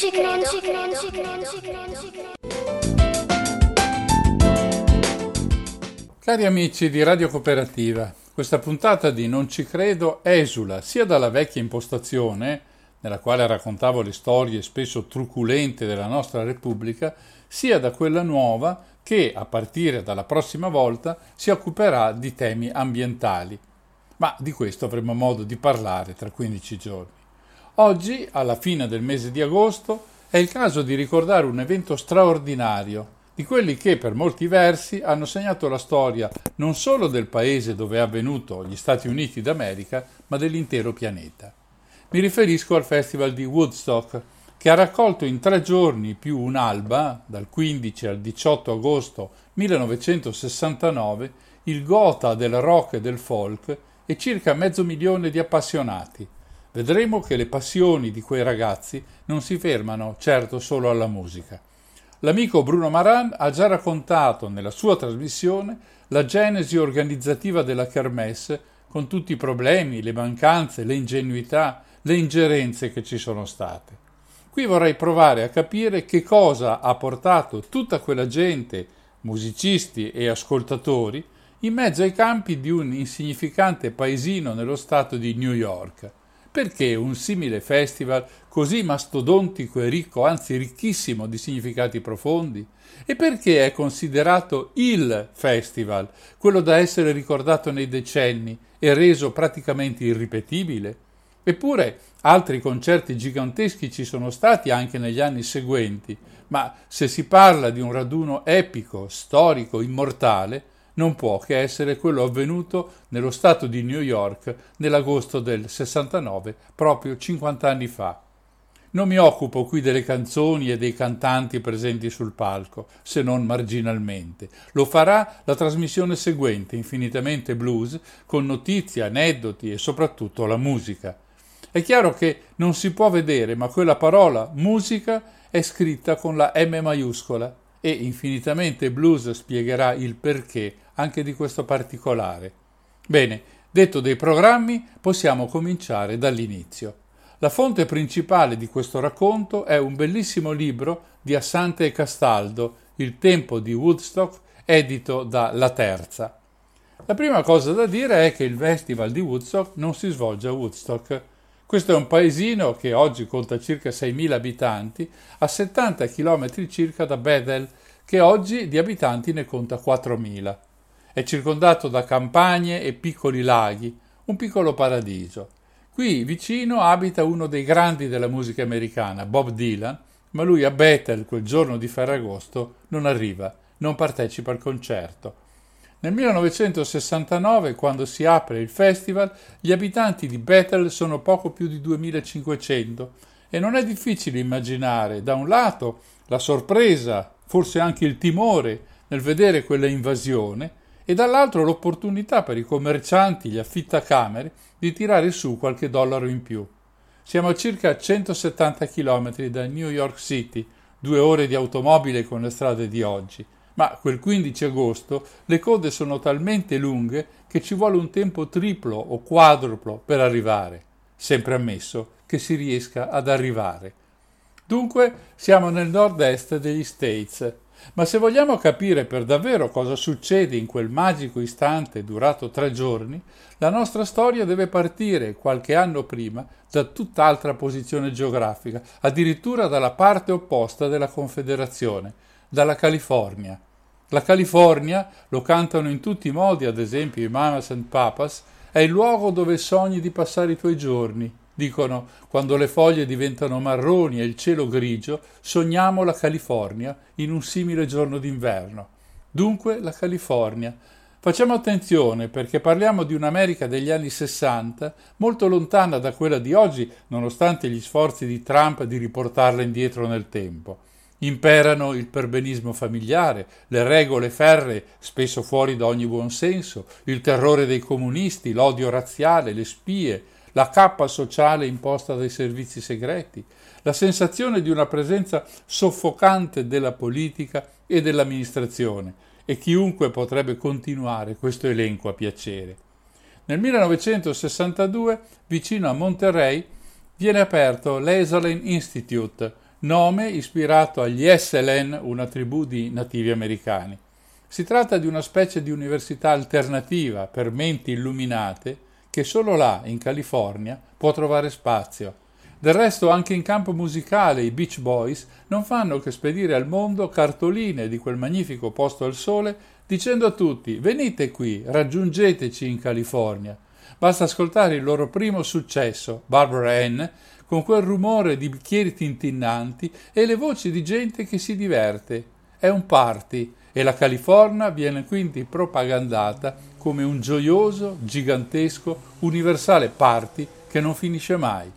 Non ci credo. Non ci credo. Non ci credo. Non ci credo. Non ci credo. Cari amici di Radio Cooperativa, questa puntata di Non ci credo esula sia dalla vecchia impostazione, nella quale raccontavo le storie spesso truculente della nostra Repubblica, sia da quella nuova che, a partire dalla prossima volta, si occuperà di temi ambientali. Ma di questo avremo modo di parlare tra 15 giorni. Oggi, alla fine del mese di agosto, è il caso di ricordare un evento straordinario, di quelli che per molti versi hanno segnato la storia non solo del paese dove è avvenuto, gli Stati Uniti d'America, ma dell'intero pianeta. Mi riferisco al Festival di Woodstock, che ha raccolto in tre giorni più un'alba, dal 15 al 18 agosto 1969, il gota del rock e del folk e circa mezzo milione di appassionati. Vedremo che le passioni di quei ragazzi non si fermano certo solo alla musica. L'amico Bruno Maran ha già raccontato nella sua trasmissione la genesi organizzativa della Kermesse con tutti i problemi, le mancanze, le ingenuità, le ingerenze che ci sono state. Qui vorrei provare a capire che cosa ha portato tutta quella gente, musicisti e ascoltatori, in mezzo ai campi di un insignificante paesino nello stato di New York. Perché un simile festival così mastodontico e ricco, anzi ricchissimo di significati profondi? E perché è considerato il festival, quello da essere ricordato nei decenni e reso praticamente irripetibile? Eppure altri concerti giganteschi ci sono stati anche negli anni seguenti, ma se si parla di un raduno epico, storico, immortale, non può che essere quello avvenuto nello stato di New York nell'agosto del 69, proprio 50 anni fa. Non mi occupo qui delle canzoni e dei cantanti presenti sul palco, se non marginalmente. Lo farà la trasmissione seguente, Infinitamente Blues, con notizie, aneddoti e soprattutto la musica. È chiaro che non si può vedere, ma quella parola musica è scritta con la M maiuscola e Infinitamente Blues spiegherà il perché anche di questo particolare. Bene, detto dei programmi, possiamo cominciare dall'inizio. La fonte principale di questo racconto è un bellissimo libro di Assante e Castaldo, Il tempo di Woodstock, edito da La Terza. La prima cosa da dire è che il Festival di Woodstock non si svolge a Woodstock. Questo è un paesino che oggi conta circa 6.000 abitanti, a 70 km circa da Bethel, che oggi di abitanti ne conta 4.000. È circondato da campagne e piccoli laghi, un piccolo paradiso. Qui vicino abita uno dei grandi della musica americana, Bob Dylan, ma lui a Bethel quel giorno di Ferragosto non arriva, non partecipa al concerto. Nel 1969, quando si apre il festival, gli abitanti di Bethel sono poco più di 2500 e non è difficile immaginare, da un lato, la sorpresa, forse anche il timore nel vedere quella invasione, e dall'altro l'opportunità per i commercianti, gli affittacamere, di tirare su qualche dollaro in più. Siamo a circa 170 km da New York City, due ore di automobile con le strade di oggi, ma quel 15 agosto le code sono talmente lunghe che ci vuole un tempo triplo o quadruplo per arrivare, sempre ammesso che si riesca ad arrivare. Dunque siamo nel nord-est degli States, ma se vogliamo capire per davvero cosa succede in quel magico istante durato tre giorni, la nostra storia deve partire qualche anno prima da tutt'altra posizione geografica, addirittura dalla parte opposta della Confederazione, dalla California. La California, lo cantano in tutti i modi, ad esempio i Mamas and Papas, è il luogo dove sogni di passare i tuoi giorni, Dicono, quando le foglie diventano marroni e il cielo grigio, sogniamo la California in un simile giorno d'inverno. Dunque la California. Facciamo attenzione perché parliamo di un'America degli anni Sessanta, molto lontana da quella di oggi, nonostante gli sforzi di Trump di riportarla indietro nel tempo. Imperano il perbenismo familiare, le regole ferree, spesso fuori da ogni buon senso, il terrore dei comunisti, l'odio razziale, le spie, la cappa sociale imposta dai servizi segreti, la sensazione di una presenza soffocante della politica e dell'amministrazione, e chiunque potrebbe continuare questo elenco a piacere. Nel 1962, vicino a Monterey, viene aperto l'Esalen Institute, nome ispirato agli SLN, una tribù di nativi americani. Si tratta di una specie di università alternativa per menti illuminate che solo là, in California, può trovare spazio. Del resto anche in campo musicale i Beach Boys non fanno che spedire al mondo cartoline di quel magnifico posto al sole dicendo a tutti venite qui, raggiungeteci in California. Basta ascoltare il loro primo successo, Barbara Ann, con quel rumore di bicchieri tintinnanti e le voci di gente che si diverte. È un party e la California viene quindi propagandata come un gioioso, gigantesco, universale party che non finisce mai.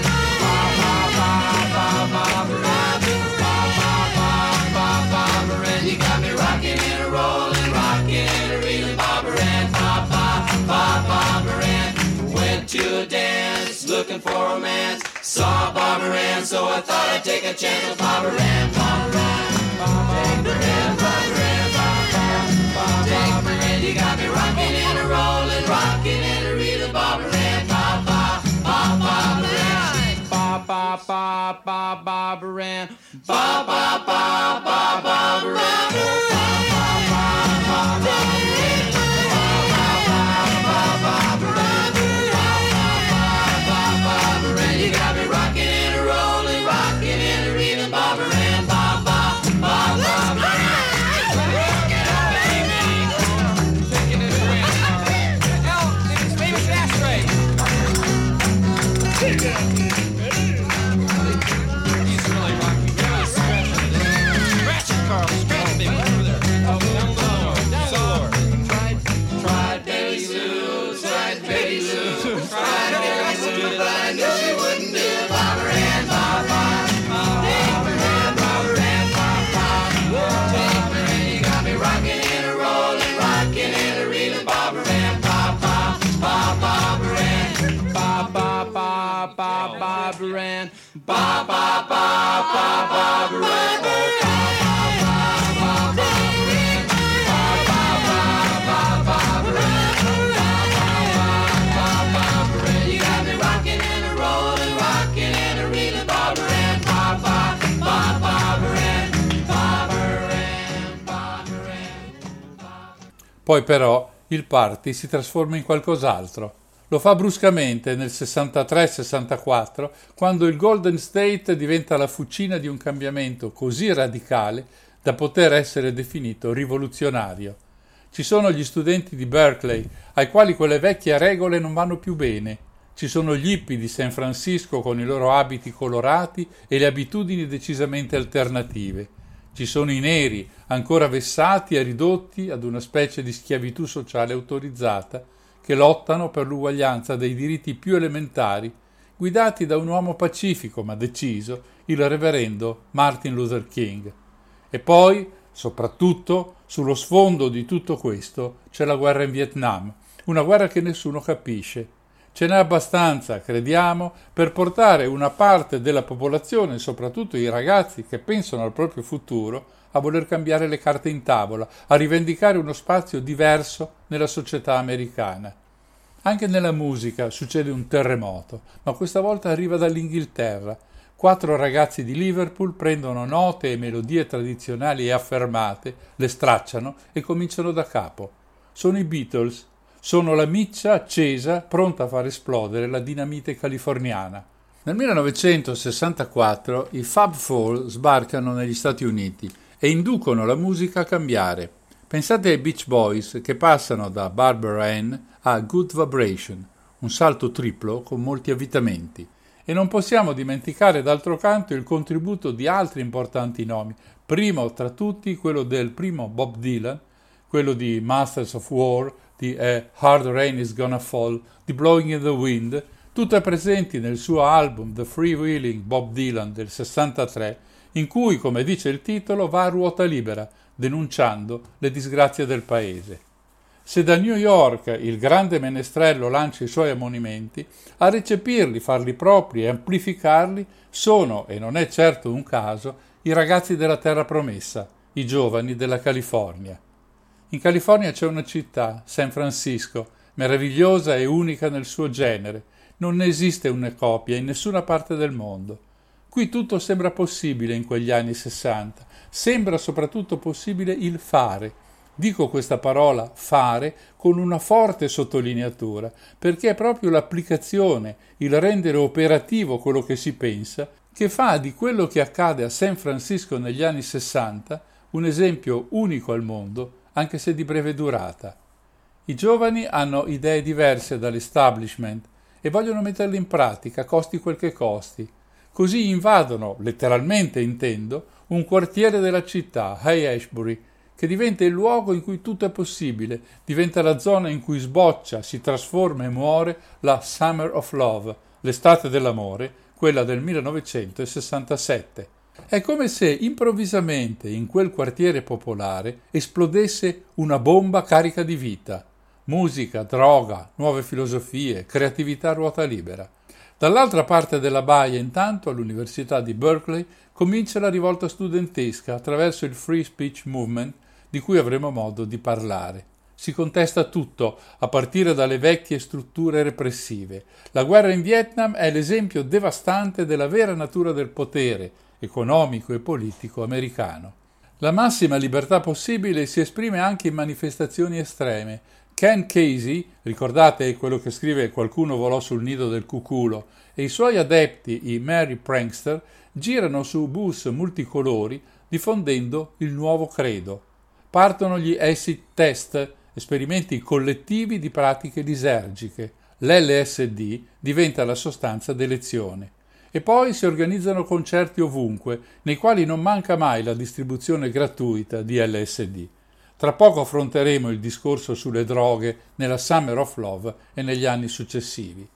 Oh, looking for romance. Saw Barbara Ann, so I thought I'd take a chance with Barbara Ann. Barbara Ann, Barbara Ann, Barbara Ann, Barbara Ann. You got me rocking and a rolling, rocking and a reeling. Barbara Ann, Barbara, Barbara Ann. Ba ba ba ba Barbara Ann, ba ba ba ba Barbara Ann. Ba ba ba ba ba Poi però il party si trasforma in qualcos'altro. Lo fa bruscamente nel 63-64, quando il Golden State diventa la fucina di un cambiamento così radicale da poter essere definito rivoluzionario. Ci sono gli studenti di Berkeley, ai quali quelle vecchie regole non vanno più bene. Ci sono gli hippie di San Francisco con i loro abiti colorati e le abitudini decisamente alternative. Ci sono i neri, ancora vessati e ridotti ad una specie di schiavitù sociale autorizzata, che lottano per l'uguaglianza dei diritti più elementari, guidati da un uomo pacifico ma deciso, il reverendo Martin Luther King. E poi, soprattutto, sullo sfondo di tutto questo c'è la guerra in Vietnam, una guerra che nessuno capisce. Ce n'è abbastanza, crediamo, per portare una parte della popolazione, soprattutto i ragazzi che pensano al proprio futuro, a voler cambiare le carte in tavola, a rivendicare uno spazio diverso nella società americana. Anche nella musica succede un terremoto, ma questa volta arriva dall'Inghilterra. Quattro ragazzi di Liverpool prendono note e melodie tradizionali e affermate, le stracciano e cominciano da capo. Sono i Beatles, sono la miccia accesa pronta a far esplodere la dinamite californiana. Nel 1964 i Fab Four sbarcano negli Stati Uniti e inducono la musica a cambiare. Pensate ai Beach Boys che passano da Barbara Ann a Good Vibration, un salto triplo con molti avvitamenti. E non possiamo dimenticare d'altro canto il contributo di altri importanti nomi, primo tra tutti quello del primo Bob Dylan, quello di Masters of War, di A Hard Rain is Gonna Fall, di Blowing in the Wind, tutte presenti nel suo album The Freewheeling Bob Dylan del 63, in cui, come dice il titolo, va a ruota libera, denunciando le disgrazie del paese. Se da New York il grande menestrello lancia i suoi ammonimenti, a recepirli, farli propri e amplificarli sono, e non è certo un caso, i ragazzi della terra promessa, i giovani della California. In California c'è una città, San Francisco, meravigliosa e unica nel suo genere. Non ne esiste una copia in nessuna parte del mondo. Qui tutto sembra possibile in quegli anni sessanta. Sembra soprattutto possibile il fare. Dico questa parola fare con una forte sottolineatura, perché è proprio l'applicazione, il rendere operativo quello che si pensa, che fa di quello che accade a San Francisco negli anni sessanta un esempio unico al mondo, anche se di breve durata. I giovani hanno idee diverse dall'establishment e vogliono metterle in pratica, costi quel che costi. Così invadono, letteralmente intendo, un quartiere della città, High Ashbury, che diventa il luogo in cui tutto è possibile, diventa la zona in cui sboccia, si trasforma e muore la Summer of Love, l'estate dell'amore, quella del 1967. È come se improvvisamente in quel quartiere popolare esplodesse una bomba carica di vita. Musica, droga, nuove filosofie, creatività a ruota libera. Dall'altra parte della baia, intanto, all'Università di Berkeley, comincia la rivolta studentesca attraverso il Free Speech Movement, di cui avremo modo di parlare. Si contesta tutto, a partire dalle vecchie strutture repressive. La guerra in Vietnam è l'esempio devastante della vera natura del potere economico e politico americano. La massima libertà possibile si esprime anche in manifestazioni estreme. Ken Casey, ricordate quello che scrive Qualcuno volò sul nido del cuculo, e i suoi adepti, i Mary Prankster, girano su bus multicolori diffondendo il nuovo credo. Partono gli acid test, esperimenti collettivi di pratiche lisergiche. L'LSD diventa la sostanza d'elezione. E poi si organizzano concerti ovunque, nei quali non manca mai la distribuzione gratuita di LSD. Tra poco affronteremo il discorso sulle droghe nella Summer of Love e negli anni successivi.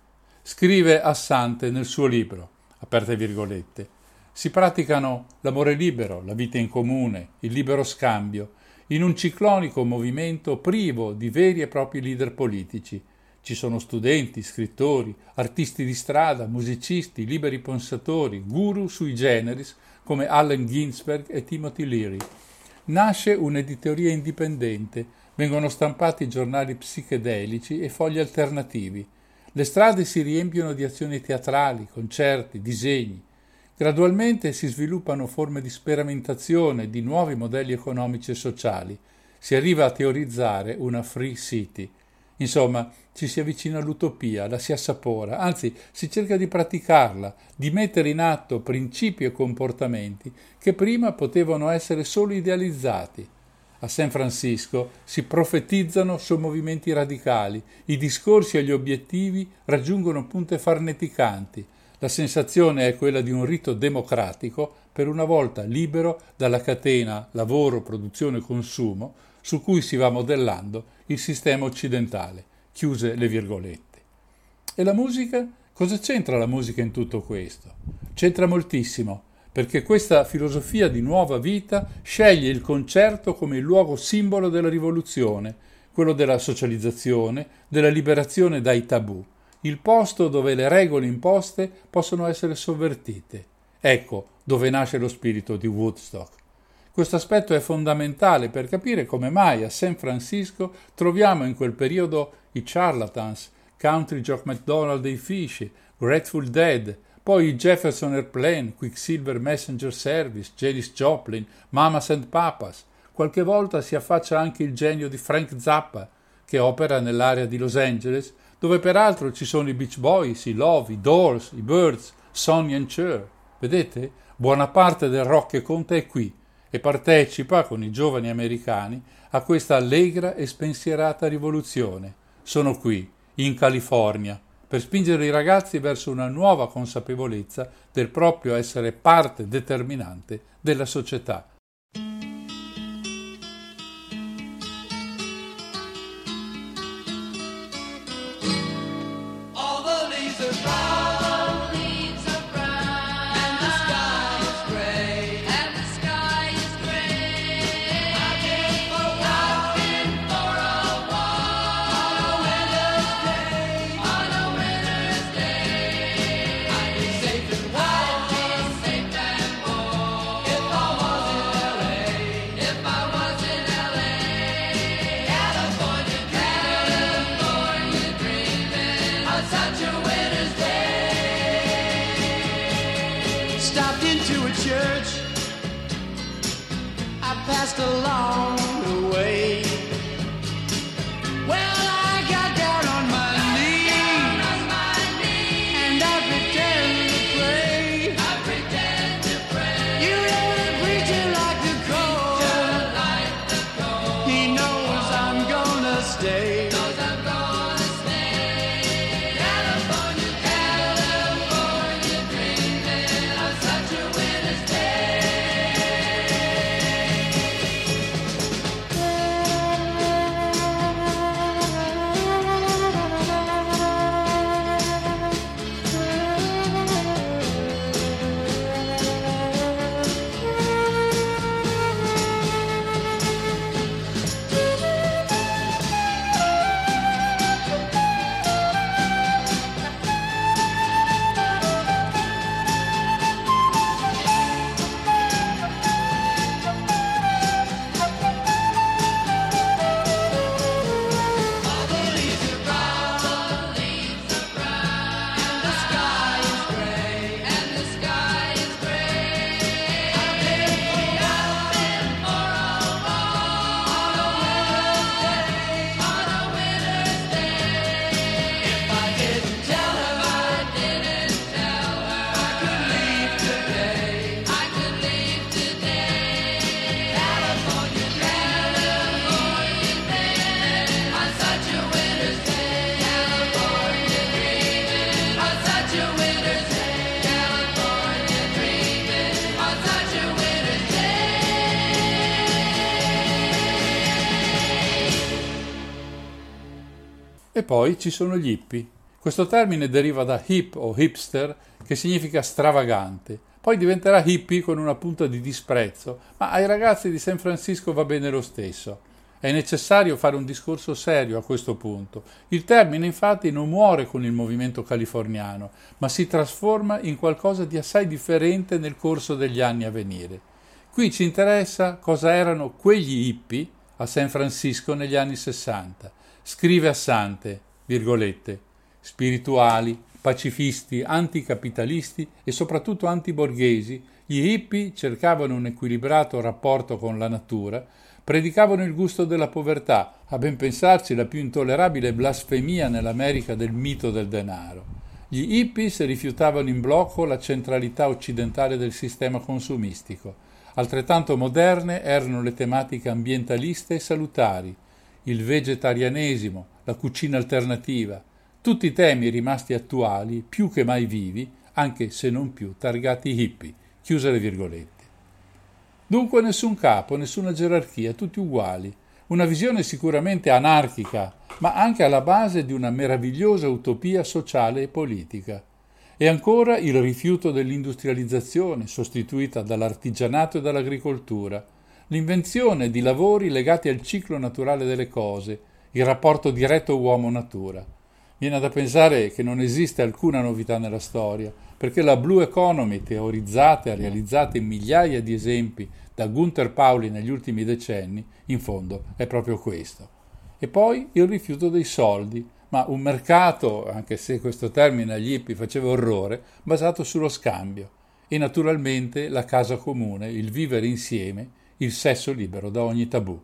Scrive Assante nel suo libro, aperte virgolette, si praticano l'amore libero, la vita in comune, il libero scambio, in un ciclonico movimento privo di veri e propri leader politici. Ci sono studenti, scrittori, artisti di strada, musicisti, liberi pensatori, guru sui generis come Allen Ginsberg e Timothy Leary. Nasce un'editoria indipendente, vengono stampati giornali psichedelici e fogli alternativi. Le strade si riempiono di azioni teatrali, concerti, disegni. Gradualmente si sviluppano forme di sperimentazione di nuovi modelli economici e sociali. Si arriva a teorizzare una free city. Insomma, ci si avvicina all'utopia, la si assapora, anzi si cerca di praticarla, di mettere in atto principi e comportamenti che prima potevano essere solo idealizzati. A San Francisco si profetizzano su movimenti radicali, i discorsi e gli obiettivi raggiungono punte farneticanti, la sensazione è quella di un rito democratico, per una volta libero dalla catena lavoro, produzione, consumo, su cui si va modellando il sistema occidentale. Chiuse le virgolette. E la musica? Cosa c'entra la musica in tutto questo? C'entra moltissimo, perché questa filosofia di nuova vita sceglie il concerto come il luogo simbolo della rivoluzione, quello della socializzazione, della liberazione dai tabù il posto dove le regole imposte possono essere sovvertite. Ecco dove nasce lo spirito di Woodstock. Questo aspetto è fondamentale per capire come mai a San Francisco troviamo in quel periodo i Charlatans, Country Jock McDonald dei Fish, Grateful Dead, poi i Jefferson Airplane, Quicksilver Messenger Service, Janis Joplin, Mamas and Papas. Qualche volta si affaccia anche il genio di Frank Zappa, che opera nell'area di Los Angeles dove peraltro ci sono i Beach Boys, i Love, i Doors, i Birds, Sonny and Cher. Vedete? Buona parte del rock che conta è qui e partecipa con i giovani americani a questa allegra e spensierata rivoluzione. Sono qui, in California, per spingere i ragazzi verso una nuova consapevolezza del proprio essere parte determinante della società. Poi ci sono gli hippie. Questo termine deriva da hip o hipster, che significa stravagante. Poi diventerà hippie con una punta di disprezzo, ma ai ragazzi di San Francisco va bene lo stesso. È necessario fare un discorso serio a questo punto. Il termine infatti non muore con il movimento californiano, ma si trasforma in qualcosa di assai differente nel corso degli anni a venire. Qui ci interessa cosa erano quegli hippie a San Francisco negli anni 60. Scrive Assante, virgolette, spirituali, pacifisti, anticapitalisti e soprattutto antiborghesi, gli hippie cercavano un equilibrato rapporto con la natura, predicavano il gusto della povertà, a ben pensarci la più intollerabile blasfemia nell'America del mito del denaro. Gli hippies rifiutavano in blocco la centralità occidentale del sistema consumistico. Altrettanto moderne erano le tematiche ambientaliste e salutari, il vegetarianesimo, la cucina alternativa, tutti temi rimasti attuali, più che mai vivi, anche se non più targati hippie. Chiuse le virgolette. Dunque nessun capo, nessuna gerarchia, tutti uguali. Una visione sicuramente anarchica, ma anche alla base di una meravigliosa utopia sociale e politica. E ancora il rifiuto dell'industrializzazione, sostituita dall'artigianato e dall'agricoltura, l'invenzione di lavori legati al ciclo naturale delle cose, il rapporto diretto uomo-natura. Viene da pensare che non esiste alcuna novità nella storia, perché la Blue Economy, teorizzata e realizzata in migliaia di esempi da Gunther Pauli negli ultimi decenni, in fondo è proprio questo. E poi il rifiuto dei soldi, ma un mercato, anche se questo termine agli hippie faceva orrore, basato sullo scambio. E naturalmente la casa comune, il vivere insieme, il sesso libero da ogni tabù.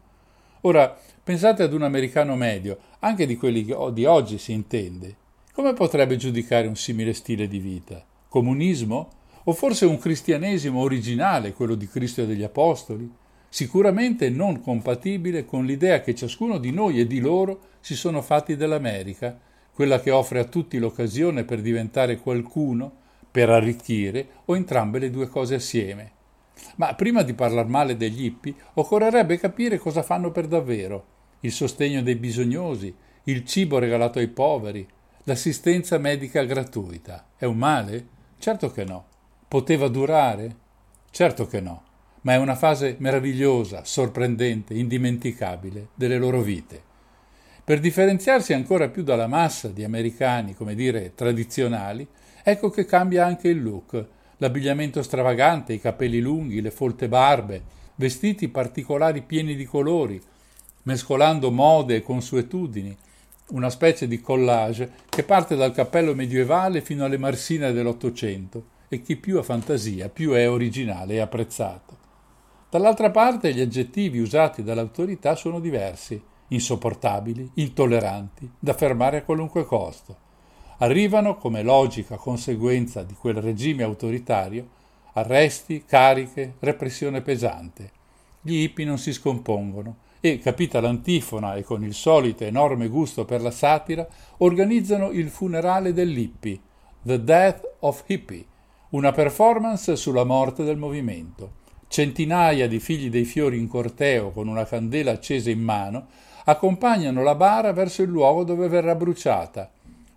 Ora, pensate ad un americano medio, anche di quelli di oggi si intende. Come potrebbe giudicare un simile stile di vita? Comunismo? O forse un cristianesimo originale, quello di Cristo e degli Apostoli? Sicuramente non compatibile con l'idea che ciascuno di noi e di loro si sono fatti dell'America, quella che offre a tutti l'occasione per diventare qualcuno, per arricchire o entrambe le due cose assieme. Ma prima di parlare male degli hippie, occorrerebbe capire cosa fanno per davvero. Il sostegno dei bisognosi, il cibo regalato ai poveri, l'assistenza medica gratuita. È un male? Certo che no. Poteva durare? Certo che no. Ma è una fase meravigliosa, sorprendente, indimenticabile delle loro vite. Per differenziarsi ancora più dalla massa di americani, come dire, tradizionali, ecco che cambia anche il look, l'abbigliamento stravagante, i capelli lunghi, le folte barbe, vestiti particolari pieni di colori, mescolando mode e consuetudini, una specie di collage che parte dal cappello medievale fino alle marsine dell'Ottocento e chi più ha fantasia più è originale e apprezzato. Dall'altra parte gli aggettivi usati dall'autorità sono diversi, insopportabili, intolleranti, da fermare a qualunque costo. Arrivano come logica conseguenza di quel regime autoritario arresti, cariche, repressione pesante. Gli hippie non si scompongono e, capita l'antifona e con il solito enorme gusto per la satira, organizzano il funerale dell'hippie, The Death of Hippie, una performance sulla morte del movimento. Centinaia di figli dei fiori in corteo con una candela accesa in mano accompagnano la bara verso il luogo dove verrà bruciata.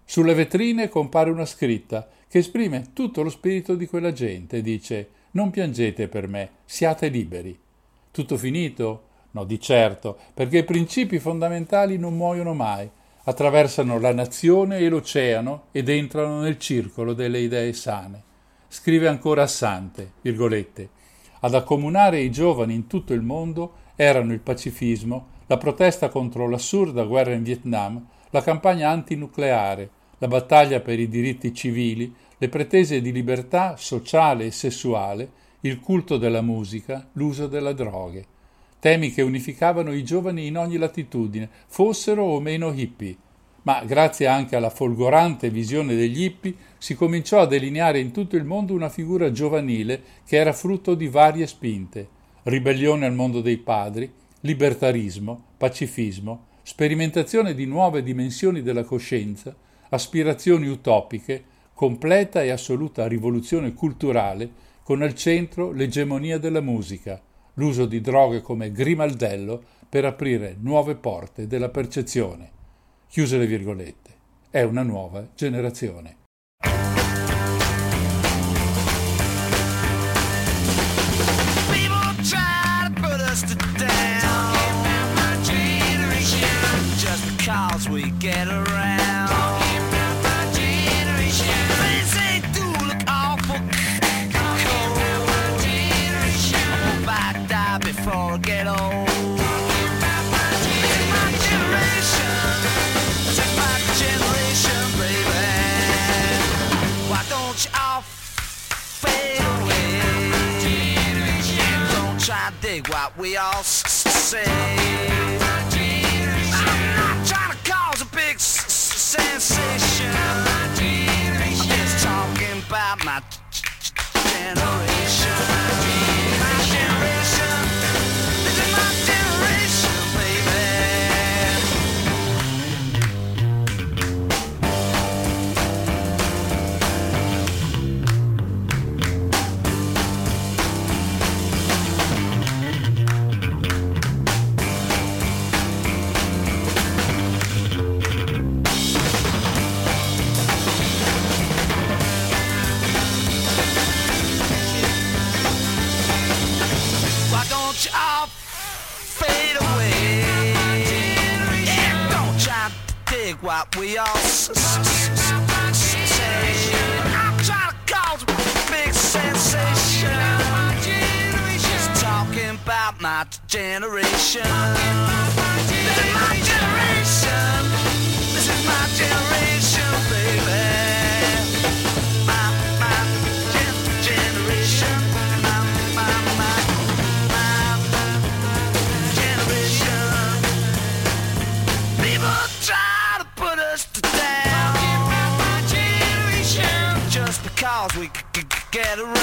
Sulle vetrine compare una scritta che esprime tutto lo spirito di quella gente e dice non piangete per me, siate liberi. Tutto finito? No, di certo, perché i principi fondamentali non muoiono mai, attraversano la nazione e l'oceano ed entrano nel circolo delle idee sane. Scrive ancora Assante, virgolette, ad accomunare i giovani in tutto il mondo erano il pacifismo, la protesta contro l'assurda guerra in Vietnam, la campagna antinucleare, la battaglia per i diritti civili, le pretese di libertà sociale e sessuale, il culto della musica, l'uso delle droghe. Temi che unificavano i giovani in ogni latitudine, fossero o meno hippie. Ma grazie anche alla folgorante visione degli hippie si cominciò a delineare in tutto il mondo una figura giovanile che era frutto di varie spinte. Ribellione al mondo dei padri, libertarismo, pacifismo, sperimentazione di nuove dimensioni della coscienza, aspirazioni utopiche, completa e assoluta rivoluzione culturale, con al centro l'egemonia della musica, l'uso di droghe come grimaldello per aprire nuove porte della percezione. Chiuse le virgolette. È una nuova generazione. We all say. I'm not trying to cause a big sensation. I'm just talking about my generation. What we all say. I'm trying to cause a big sensation. Just talking about my generation. My generation. Get around.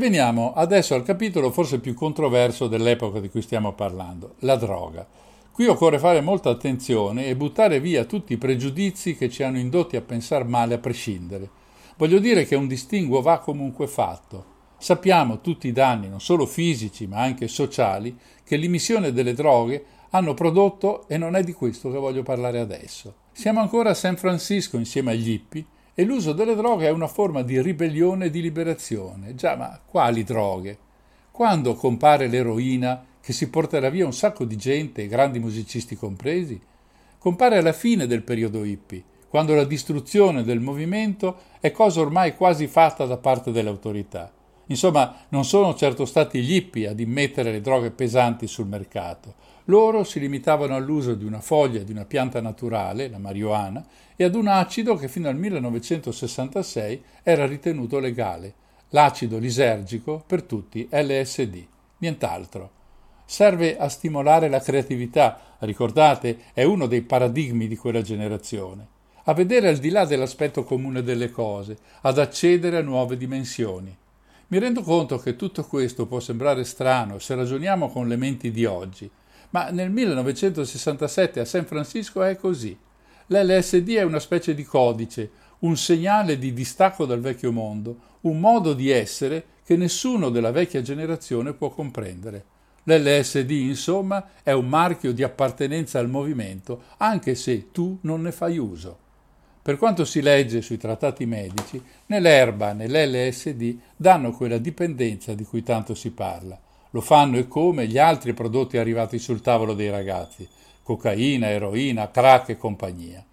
Veniamo adesso al capitolo forse più controverso dell'epoca di cui stiamo parlando, la droga. Qui occorre fare molta attenzione e buttare via tutti i pregiudizi che ci hanno indotti a pensare male a prescindere. Voglio dire che un distinguo va comunque fatto. Sappiamo tutti i danni, non solo fisici ma anche sociali, che l'immissione delle droghe hanno prodotto e non è di questo che voglio parlare adesso. Siamo ancora a San Francisco insieme agli hippie e l'uso delle droghe è una forma di ribellione e di liberazione. Già, ma quali droghe? Quando compare l'eroina che si porterà via un sacco di gente, grandi musicisti compresi? Compare alla fine del periodo hippie, quando la distruzione del movimento è cosa ormai quasi fatta da parte delle autorità. Insomma, non sono certo stati gli hippie ad immettere le droghe pesanti sul mercato. Loro si limitavano all'uso di una foglia di una pianta naturale, la marijuana, e ad un acido che fino al 1966 era ritenuto legale, l'acido lisergico, per tutti LSD, nient'altro. Serve a stimolare la creatività, ricordate, è uno dei paradigmi di quella generazione, a vedere al di là dell'aspetto comune delle cose, ad accedere a nuove dimensioni. Mi rendo conto che tutto questo può sembrare strano se ragioniamo con le menti di oggi, ma nel 1967 a San Francisco è così. L'LSD è una specie di codice, un segnale di distacco dal vecchio mondo, un modo di essere che nessuno della vecchia generazione può comprendere. L'LSD, insomma, è un marchio di appartenenza al movimento, anche se tu non ne fai uso. Per quanto si legge sui trattati medici, né l'erba né l'LSD danno quella dipendenza di cui tanto si parla. Lo fanno e come gli altri prodotti arrivati sul tavolo dei ragazzi, cocaina, eroina, crack e compagnia.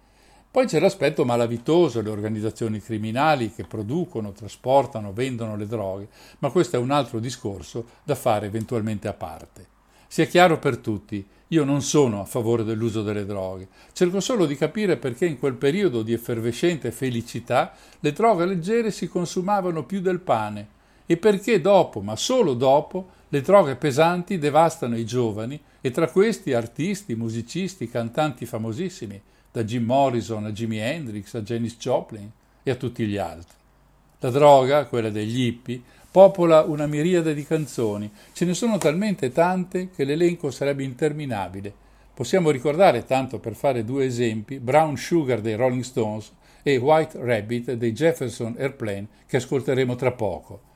Poi c'è l'aspetto malavitoso, le organizzazioni criminali che producono, trasportano, vendono le droghe, ma questo è un altro discorso da fare eventualmente a parte. Sia chiaro per tutti, io non sono a favore dell'uso delle droghe, cerco solo di capire perché in quel periodo di effervescente felicità le droghe leggere si consumavano più del pane e perché dopo, ma solo dopo, le droghe pesanti devastano i giovani e tra questi artisti, musicisti, cantanti famosissimi, da Jim Morrison a Jimi Hendrix a Janis Joplin e a tutti gli altri. La droga, quella degli hippie, popola una miriade di canzoni, ce ne sono talmente tante che l'elenco sarebbe interminabile. Possiamo ricordare, tanto per fare due esempi, Brown Sugar dei Rolling Stones e White Rabbit dei Jefferson Airplane che ascolteremo tra poco.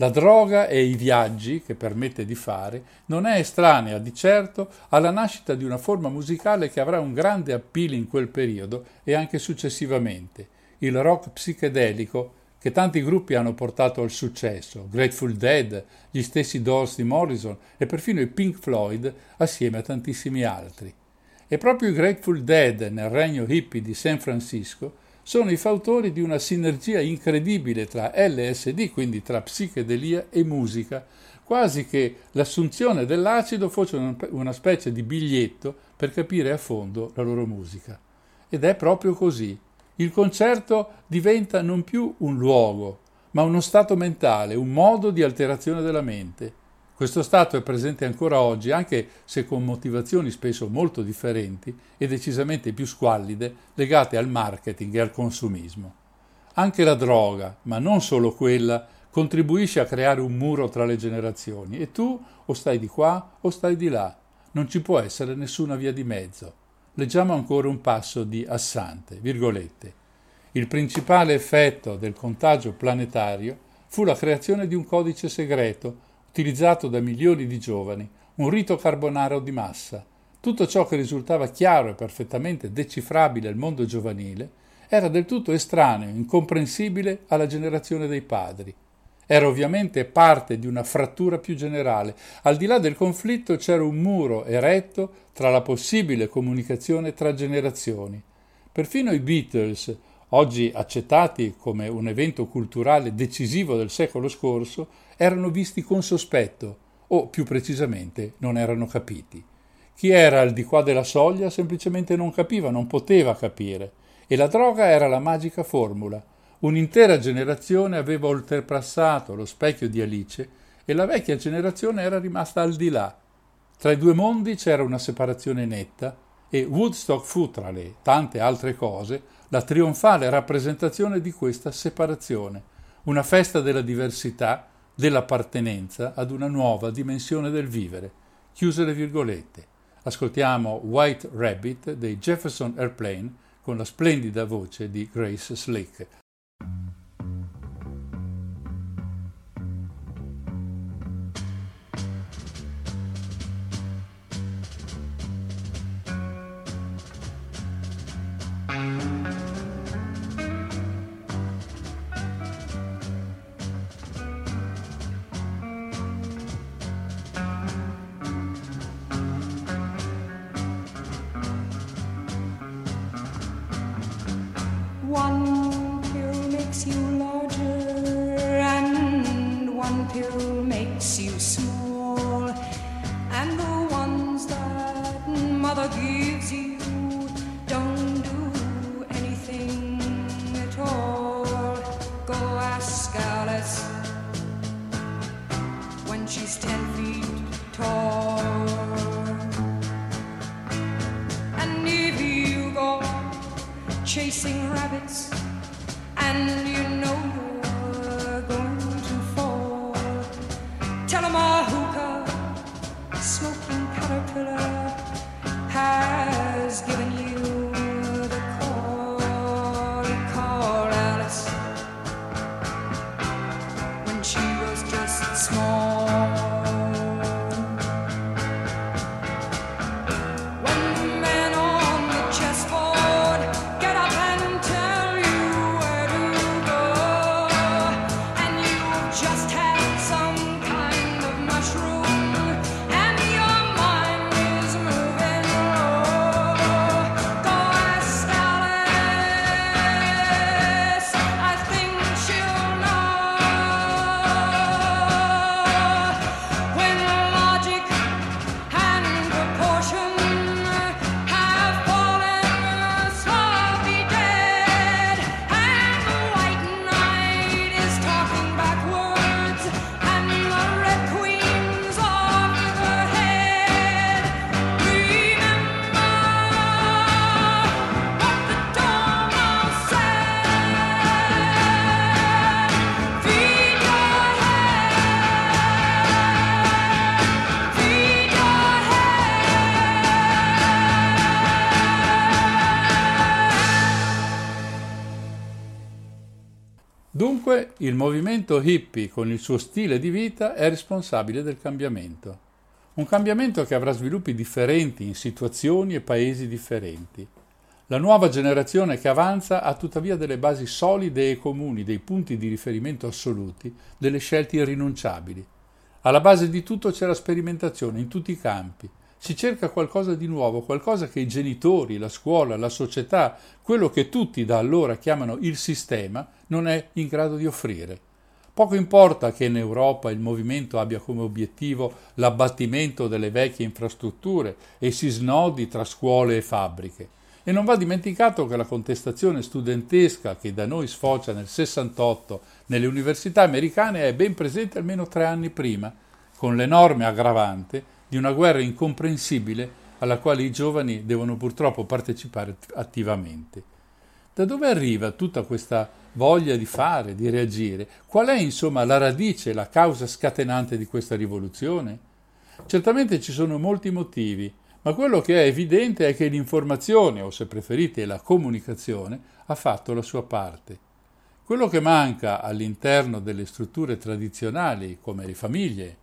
La droga e i viaggi che permette di fare non è estranea di certo alla nascita di una forma musicale che avrà un grande appeal in quel periodo e anche successivamente, il rock psichedelico che tanti gruppi hanno portato al successo, Grateful Dead, gli stessi Doors di Morrison e perfino i Pink Floyd assieme a tantissimi altri. E proprio i Grateful Dead nel regno hippie di San Francisco sono i fautori di una sinergia incredibile tra LSD, quindi tra psichedelia e musica, quasi che l'assunzione dell'acido fosse una specie di biglietto per capire a fondo la loro musica. Ed è proprio così. Il concerto diventa non più un luogo, ma uno stato mentale, un modo di alterazione della mente. Questo stato è presente ancora oggi, anche se con motivazioni spesso molto differenti e decisamente più squallide, legate al marketing e al consumismo. Anche la droga, ma non solo quella, contribuisce a creare un muro tra le generazioni e tu o stai di qua o stai di là. Non ci può essere nessuna via di mezzo. Leggiamo ancora un passo di Assante, virgolette. Il principale effetto del contagio planetario fu la creazione di un codice segreto utilizzato da milioni di giovani, un rito carbonaro di massa. Tutto ciò che risultava chiaro e perfettamente decifrabile al mondo giovanile era del tutto estraneo, incomprensibile alla generazione dei padri. Era ovviamente parte di una frattura più generale. Al di là del conflitto c'era un muro eretto tra la possibile comunicazione tra generazioni. Perfino i Beatles, oggi accettati come un evento culturale decisivo del secolo scorso, erano visti con sospetto, o più precisamente non erano capiti. Chi era al di qua della soglia semplicemente non capiva, non poteva capire, e la droga era la magica formula. Un'intera generazione aveva oltrepassato lo specchio di Alice e la vecchia generazione era rimasta al di là. Tra i due mondi c'era una separazione netta e Woodstock fu, tra le tante altre cose, la trionfale rappresentazione di questa separazione, una festa della diversità dell'appartenenza ad una nuova dimensione del vivere. Chiuse le virgolette. Ascoltiamo White Rabbit dei Jefferson Airplane con la splendida voce di Grace Slick. One il movimento hippie con il suo stile di vita è responsabile del cambiamento. Un cambiamento che avrà sviluppi differenti in situazioni e paesi differenti. La nuova generazione che avanza ha tuttavia delle basi solide e comuni, dei punti di riferimento assoluti, delle scelte irrinunciabili. Alla base di tutto c'è la sperimentazione in tutti i campi. Si cerca qualcosa di nuovo, qualcosa che i genitori, la scuola, la società, quello che tutti da allora chiamano il sistema, non è in grado di offrire. Poco importa che in Europa il movimento abbia come obiettivo l'abbattimento delle vecchie infrastrutture e si snodi tra scuole e fabbriche. E non va dimenticato che la contestazione studentesca che da noi sfocia nel 68 nelle università americane è ben presente almeno tre anni prima, con l'enorme aggravante di una guerra incomprensibile alla quale i giovani devono purtroppo partecipare attivamente. Da dove arriva tutta questa voglia di fare, di reagire? Qual è insomma la radice, la causa scatenante di questa rivoluzione? Certamente ci sono molti motivi, ma quello che è evidente è che l'informazione, o se preferite la comunicazione, ha fatto la sua parte. Quello che manca all'interno delle strutture tradizionali, come le famiglie,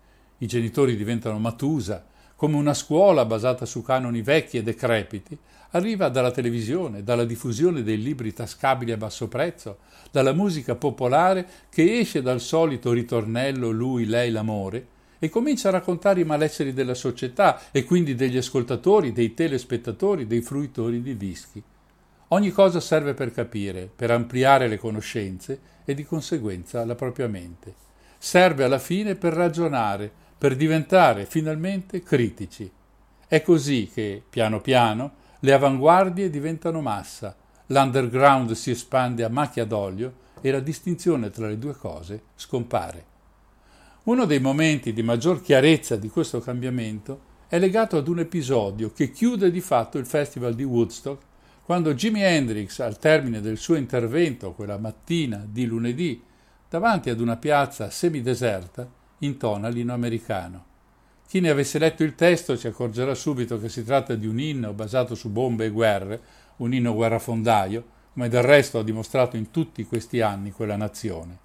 i genitori diventano matusa, come una scuola basata su canoni vecchi e decrepiti, arriva dalla televisione, dalla diffusione dei libri tascabili a basso prezzo, dalla musica popolare che esce dal solito ritornello lui, lei, l'amore e comincia a raccontare i malesseri della società e quindi degli ascoltatori, dei telespettatori, dei fruitori di dischi. Ogni cosa serve per capire, per ampliare le conoscenze e di conseguenza la propria mente. Serve alla fine per ragionare, per diventare finalmente critici. È così che, piano piano, le avanguardie diventano massa, l'underground si espande a macchia d'olio e la distinzione tra le due cose scompare. Uno dei momenti di maggior chiarezza di questo cambiamento è legato ad un episodio che chiude di fatto il Festival di Woodstock, quando Jimi Hendrix, al termine del suo intervento quella mattina di lunedì, davanti ad una piazza semideserta, intona l'inno americano. Chi ne avesse letto il testo si accorgerà subito che si tratta di un inno basato su bombe e guerre, un inno guerrafondaio, come del resto ha dimostrato in tutti questi anni quella nazione.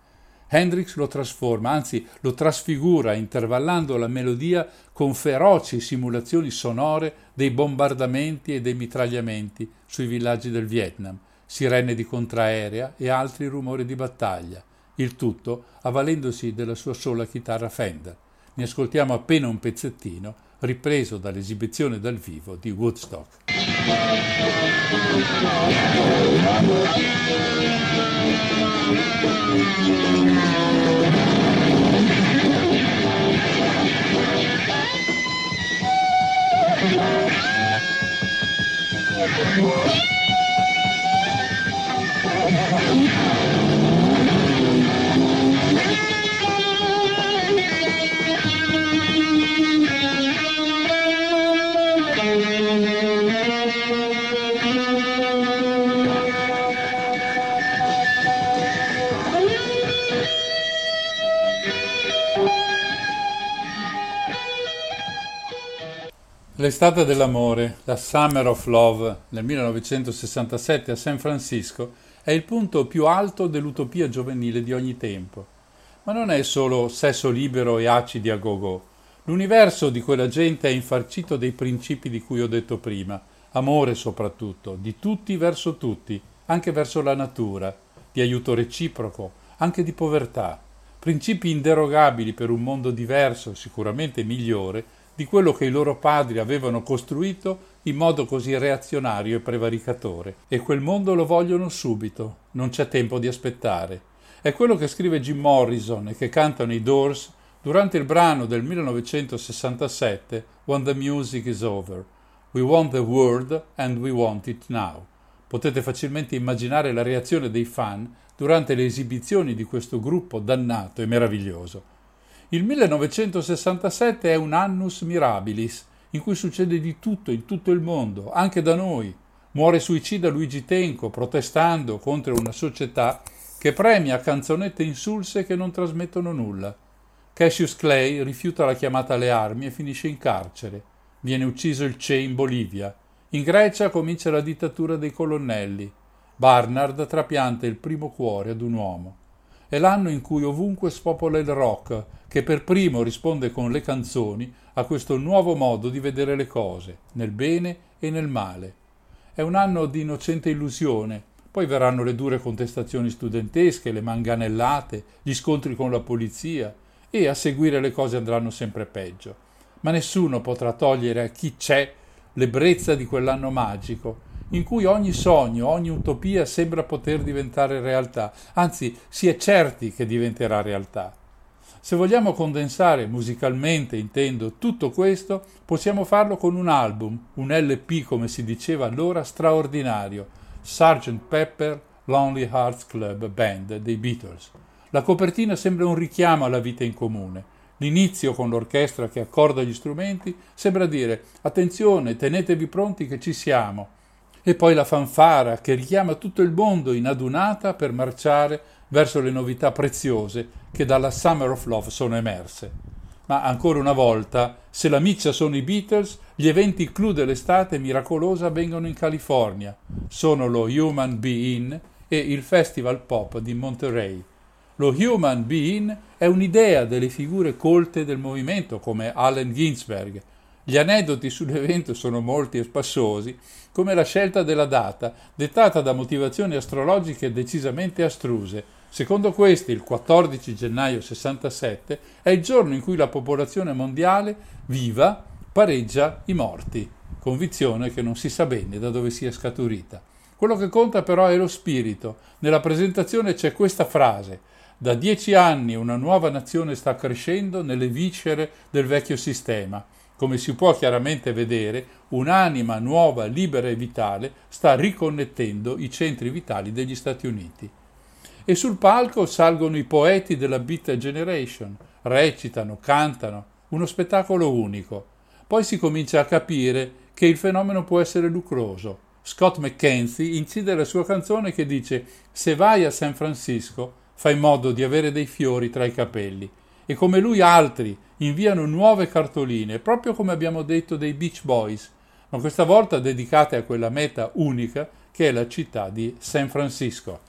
Hendrix lo trasforma, anzi lo trasfigura, intervallando la melodia con feroci simulazioni sonore dei bombardamenti e dei mitragliamenti sui villaggi del Vietnam, sirene di contraerea e altri rumori di battaglia, il tutto avvalendosi della sua sola chitarra Fender. Ne ascoltiamo appena un pezzettino, ripreso dall'esibizione dal vivo di Woodstock. L'estate dell'amore, la Summer of Love, nel 1967 a San Francisco, è il punto più alto dell'utopia giovanile di ogni tempo. Ma non è solo sesso libero e acidi a go-go. L'universo di quella gente è infarcito dei principi di cui ho detto prima, amore soprattutto, di tutti verso tutti, anche verso la natura, di aiuto reciproco, anche di povertà, principi inderogabili per un mondo diverso, sicuramente migliore, di quello che i loro padri avevano costruito in modo così reazionario e prevaricatore. E quel mondo lo vogliono subito, non c'è tempo di aspettare. È quello che scrive Jim Morrison e che cantano i Doors durante il brano del 1967 When the Music is Over. We want the world and we want it now. Potete facilmente immaginare la reazione dei fan durante le esibizioni di questo gruppo dannato e meraviglioso. Il 1967 è un annus mirabilis, in cui succede di tutto in tutto il mondo, anche da noi. Muore suicida Luigi Tenco protestando contro una società che premia canzonette insulse che non trasmettono nulla. Cassius Clay rifiuta la chiamata alle armi e finisce in carcere. Viene ucciso il Che in Bolivia. In Grecia comincia la dittatura dei colonnelli. Barnard trapianta il primo cuore ad un uomo. È l'anno in cui ovunque spopola il rock, che per primo risponde con le canzoni a questo nuovo modo di vedere le cose, nel bene e nel male. È un anno di innocente illusione, poi verranno le dure contestazioni studentesche, le manganellate, gli scontri con la polizia e a seguire le cose andranno sempre peggio. Ma nessuno potrà togliere a chi c'è l'ebbrezza di quell'anno magico, in cui ogni sogno, ogni utopia sembra poter diventare realtà, anzi si è certi che diventerà realtà. Se vogliamo condensare musicalmente, intendo, tutto questo, possiamo farlo con un album, un LP come si diceva allora, straordinario, Sgt. Pepper Lonely Hearts Club Band dei Beatles. La copertina sembra un richiamo alla vita in comune. L'inizio con l'orchestra che accorda gli strumenti sembra dire attenzione, tenetevi pronti che ci siamo. E poi la fanfara che richiama tutto il mondo in adunata per marciare verso le novità preziose che dalla Summer of Love sono emerse. Ma ancora una volta, se la miccia sono i Beatles, gli eventi clou dell'estate miracolosa avvengono in California. Sono lo Human Be In e il Festival Pop di Monterey. Lo Human Be In è un'idea delle figure colte del movimento come Allen Ginsberg. Gli aneddoti sull'evento sono molti e spassosi, come la scelta della data, dettata da motivazioni astrologiche decisamente astruse, Secondo questi, il 14 gennaio 67 è il giorno in cui la popolazione mondiale viva pareggia i morti, convinzione che non si sa bene da dove sia scaturita. Quello che conta però è lo spirito. Nella presentazione c'è questa frase: Da dieci anni una nuova nazione sta crescendo nelle viscere del vecchio sistema. Come si può chiaramente vedere, un'anima nuova, libera e vitale sta riconnettendo i centri vitali degli Stati Uniti e sul palco salgono i poeti della Beat Generation, recitano, cantano, uno spettacolo unico. Poi si comincia a capire che il fenomeno può essere lucroso. Scott McKenzie incide la sua canzone che dice se vai a San Francisco fa in modo di avere dei fiori tra i capelli e come lui altri inviano nuove cartoline, proprio come abbiamo detto dei Beach Boys, ma questa volta dedicate a quella meta unica che è la città di San Francisco.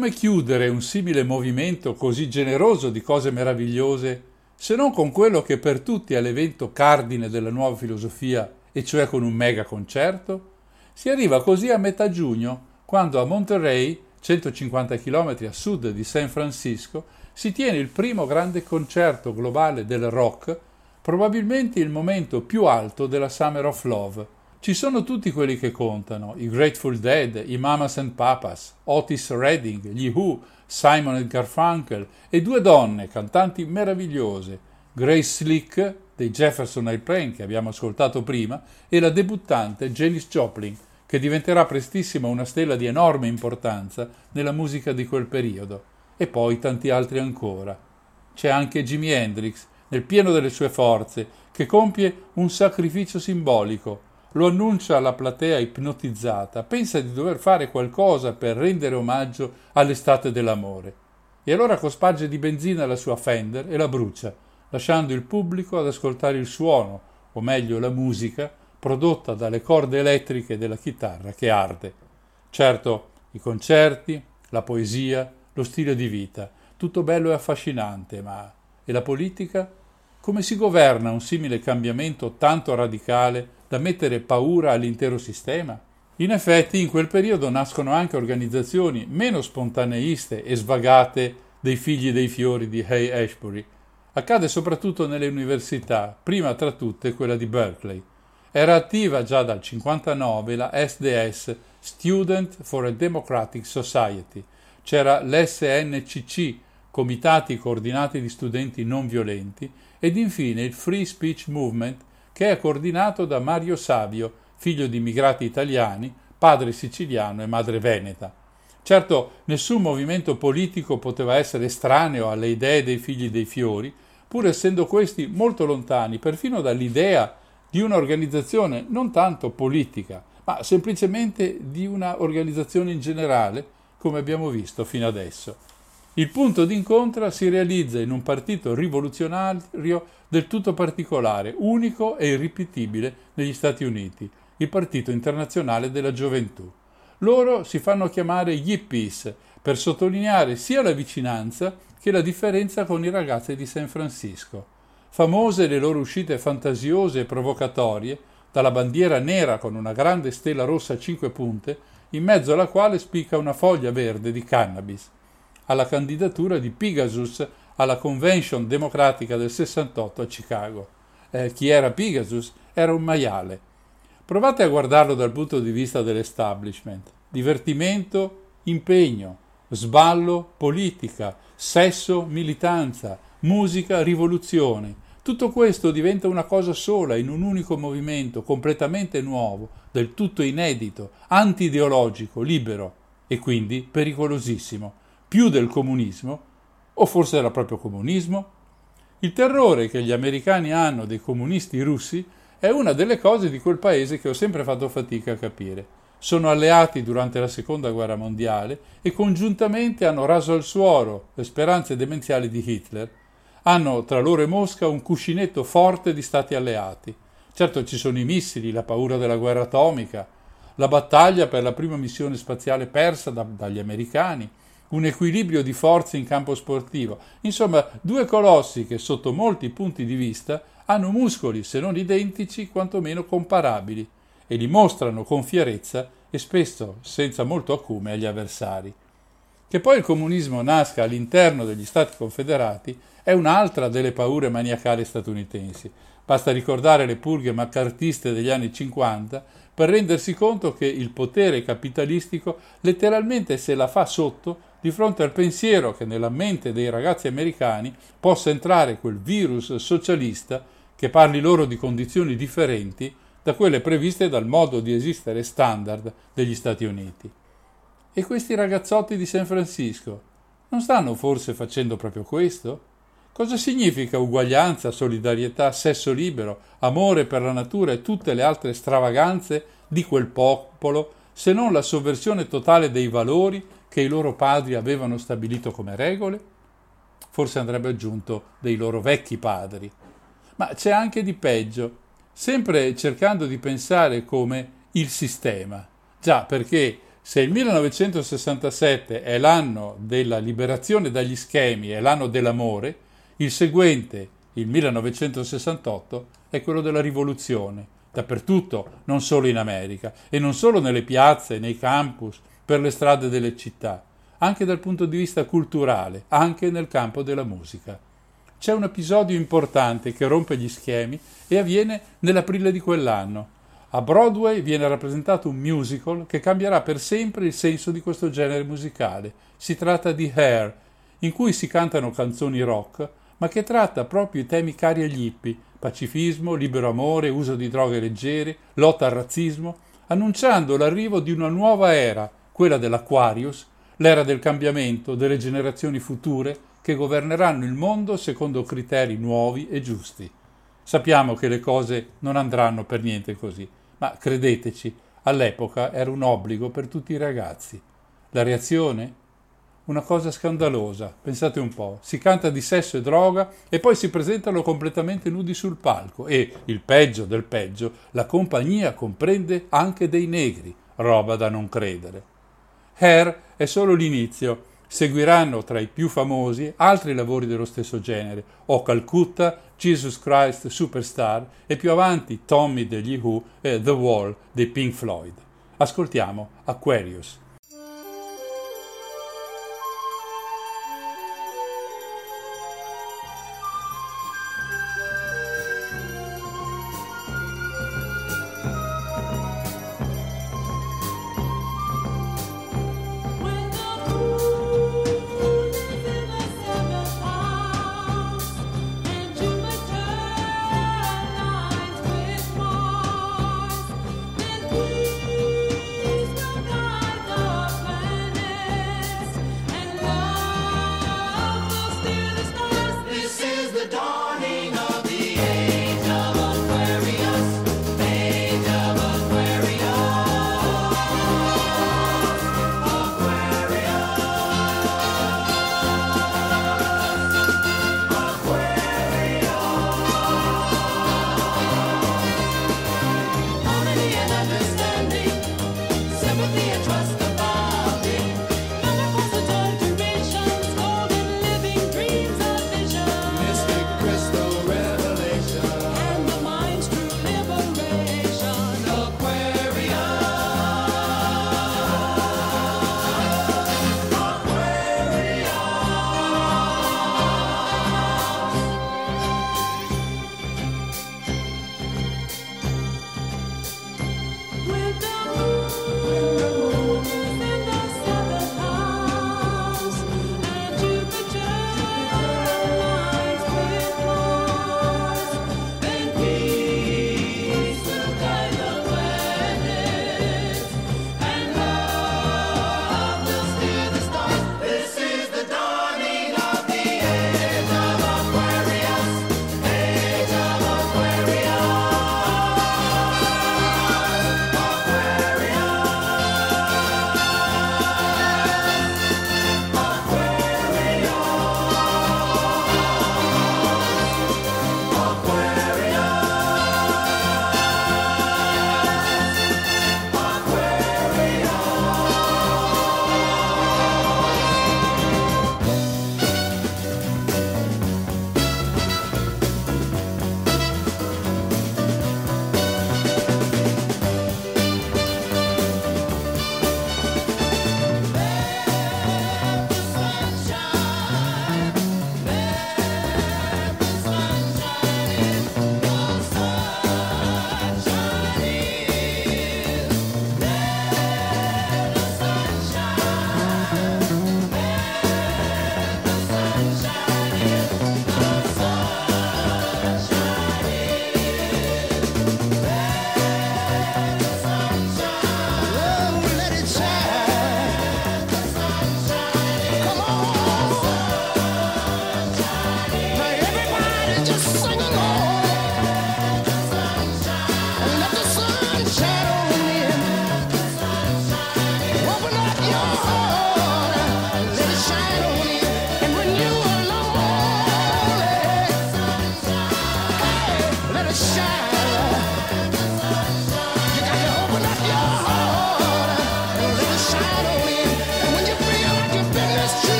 Come chiudere un simile movimento così generoso di cose meravigliose se non con quello che per tutti è l'evento cardine della nuova filosofia, e cioè con un mega concerto? Si arriva così a metà giugno, quando a Monterey, 150 km a sud di San Francisco, si tiene il primo grande concerto globale del rock, probabilmente il momento più alto della Summer of Love. Ci sono tutti quelli che contano, i Grateful Dead, i Mamas and Papas, Otis Redding, gli Who, Simon e Garfunkel e due donne, cantanti meravigliose, Grace Slick dei Jefferson Airplane che abbiamo ascoltato prima e la debuttante Janis Joplin che diventerà prestissimo una stella di enorme importanza nella musica di quel periodo e poi tanti altri ancora. C'è anche Jimi Hendrix nel pieno delle sue forze che compie un sacrificio simbolico lo annuncia alla platea ipnotizzata, pensa di dover fare qualcosa per rendere omaggio all'estate dell'amore. E allora cosparge di benzina la sua Fender e la brucia, lasciando il pubblico ad ascoltare il suono, o meglio la musica, prodotta dalle corde elettriche della chitarra che arde. Certo, i concerti, la poesia, lo stile di vita, tutto bello e affascinante, ma e la politica? Come si governa un simile cambiamento tanto radicale da mettere paura all'intero sistema? In effetti, in quel periodo nascono anche organizzazioni meno spontaneiste e svagate dei figli dei fiori di Hay Ashbury. Accade soprattutto nelle università, prima tra tutte quella di Berkeley. Era attiva già dal 59 la SDS, Student for a Democratic Society. C'era l'SNCC, Comitati Coordinati di Studenti Non Violenti, ed infine il Free Speech Movement, che è coordinato da Mario Savio, figlio di immigrati italiani, padre siciliano e madre veneta. Certo, nessun movimento politico poteva essere estraneo alle idee dei figli dei fiori, pur essendo questi molto lontani perfino dall'idea di un'organizzazione non tanto politica, ma semplicemente di una organizzazione in generale, come abbiamo visto fino adesso. Il punto d'incontro si realizza in un partito rivoluzionario del tutto particolare, unico e irripetibile negli Stati Uniti, il Partito Internazionale della Gioventù. Loro si fanno chiamare Yippies per sottolineare sia la vicinanza che la differenza con i ragazzi di San Francisco. Famose le loro uscite fantasiose e provocatorie, dalla bandiera nera con una grande stella rossa a cinque punte, in mezzo alla quale spicca una foglia verde di cannabis, alla candidatura di Pegasus alla Convention Democratica del 68 a Chicago. Eh, chi era Pegasus? Era un maiale. Provate a guardarlo dal punto di vista dell'establishment. Divertimento, impegno, sballo, politica, sesso, militanza, musica, rivoluzione. Tutto questo diventa una cosa sola in un unico movimento completamente nuovo, del tutto inedito, anti-ideologico, libero e quindi pericolosissimo, più del comunismo, o forse era proprio comunismo? Il terrore che gli americani hanno dei comunisti russi è una delle cose di quel paese che ho sempre fatto fatica a capire. Sono alleati durante la seconda guerra mondiale e congiuntamente hanno raso al suolo le speranze demenziali di Hitler. Hanno tra loro e Mosca un cuscinetto forte di stati alleati. Certo ci sono i missili, la paura della guerra atomica, la battaglia per la prima missione spaziale persa da- dagli americani, un equilibrio di forze in campo sportivo. Insomma, due colossi che sotto molti punti di vista hanno muscoli, se non identici, quantomeno comparabili, e li mostrano con fierezza e spesso senza molto acume agli avversari. Che poi il comunismo nasca all'interno degli Stati Confederati è un'altra delle paure maniacali statunitensi. Basta ricordare le purghe maccartiste degli anni 50 per rendersi conto che il potere capitalistico letteralmente se la fa sotto di fronte al pensiero che nella mente dei ragazzi americani possa entrare quel virus socialista che parli loro di condizioni differenti da quelle previste dal modo di esistere standard degli Stati Uniti. E questi ragazzotti di San Francisco non stanno forse facendo proprio questo? Cosa significa uguaglianza, solidarietà, sesso libero, amore per la natura e tutte le altre stravaganze di quel popolo se non la sovversione totale dei valori che i loro padri avevano stabilito come regole? Forse andrebbe aggiunto dei loro vecchi padri. Ma c'è anche di peggio, sempre cercando di pensare come il sistema. Già, perché se il 1967 è l'anno della liberazione dagli schemi, è l'anno dell'amore, il seguente, il 1968, è quello della rivoluzione, dappertutto, non solo in America, e non solo nelle piazze, nei campus, per le strade delle città, anche dal punto di vista culturale, anche nel campo della musica. C'è un episodio importante che rompe gli schemi e avviene nell'aprile di quell'anno. A Broadway viene rappresentato un musical che cambierà per sempre il senso di questo genere musicale. Si tratta di Hair, in cui si cantano canzoni rock, ma che tratta proprio i temi cari agli hippie, pacifismo, libero amore, uso di droghe leggere, lotta al razzismo, annunciando l'arrivo di una nuova era, quella dell'Aquarius, l'era del cambiamento, delle generazioni future che governeranno il mondo secondo criteri nuovi e giusti. Sappiamo che le cose non andranno per niente così, ma credeteci, all'epoca era un obbligo per tutti i ragazzi. La reazione? Una cosa scandalosa, pensate un po', si canta di sesso e droga e poi si presentano completamente nudi sul palco e, il peggio del peggio, la compagnia comprende anche dei negri, roba da non credere. Hair è solo l'inizio, seguiranno tra i più famosi altri lavori dello stesso genere, O Calcutta, Jesus Christ Superstar e più avanti Tommy degli Who e The Wall dei Pink Floyd. Ascoltiamo Aquarius.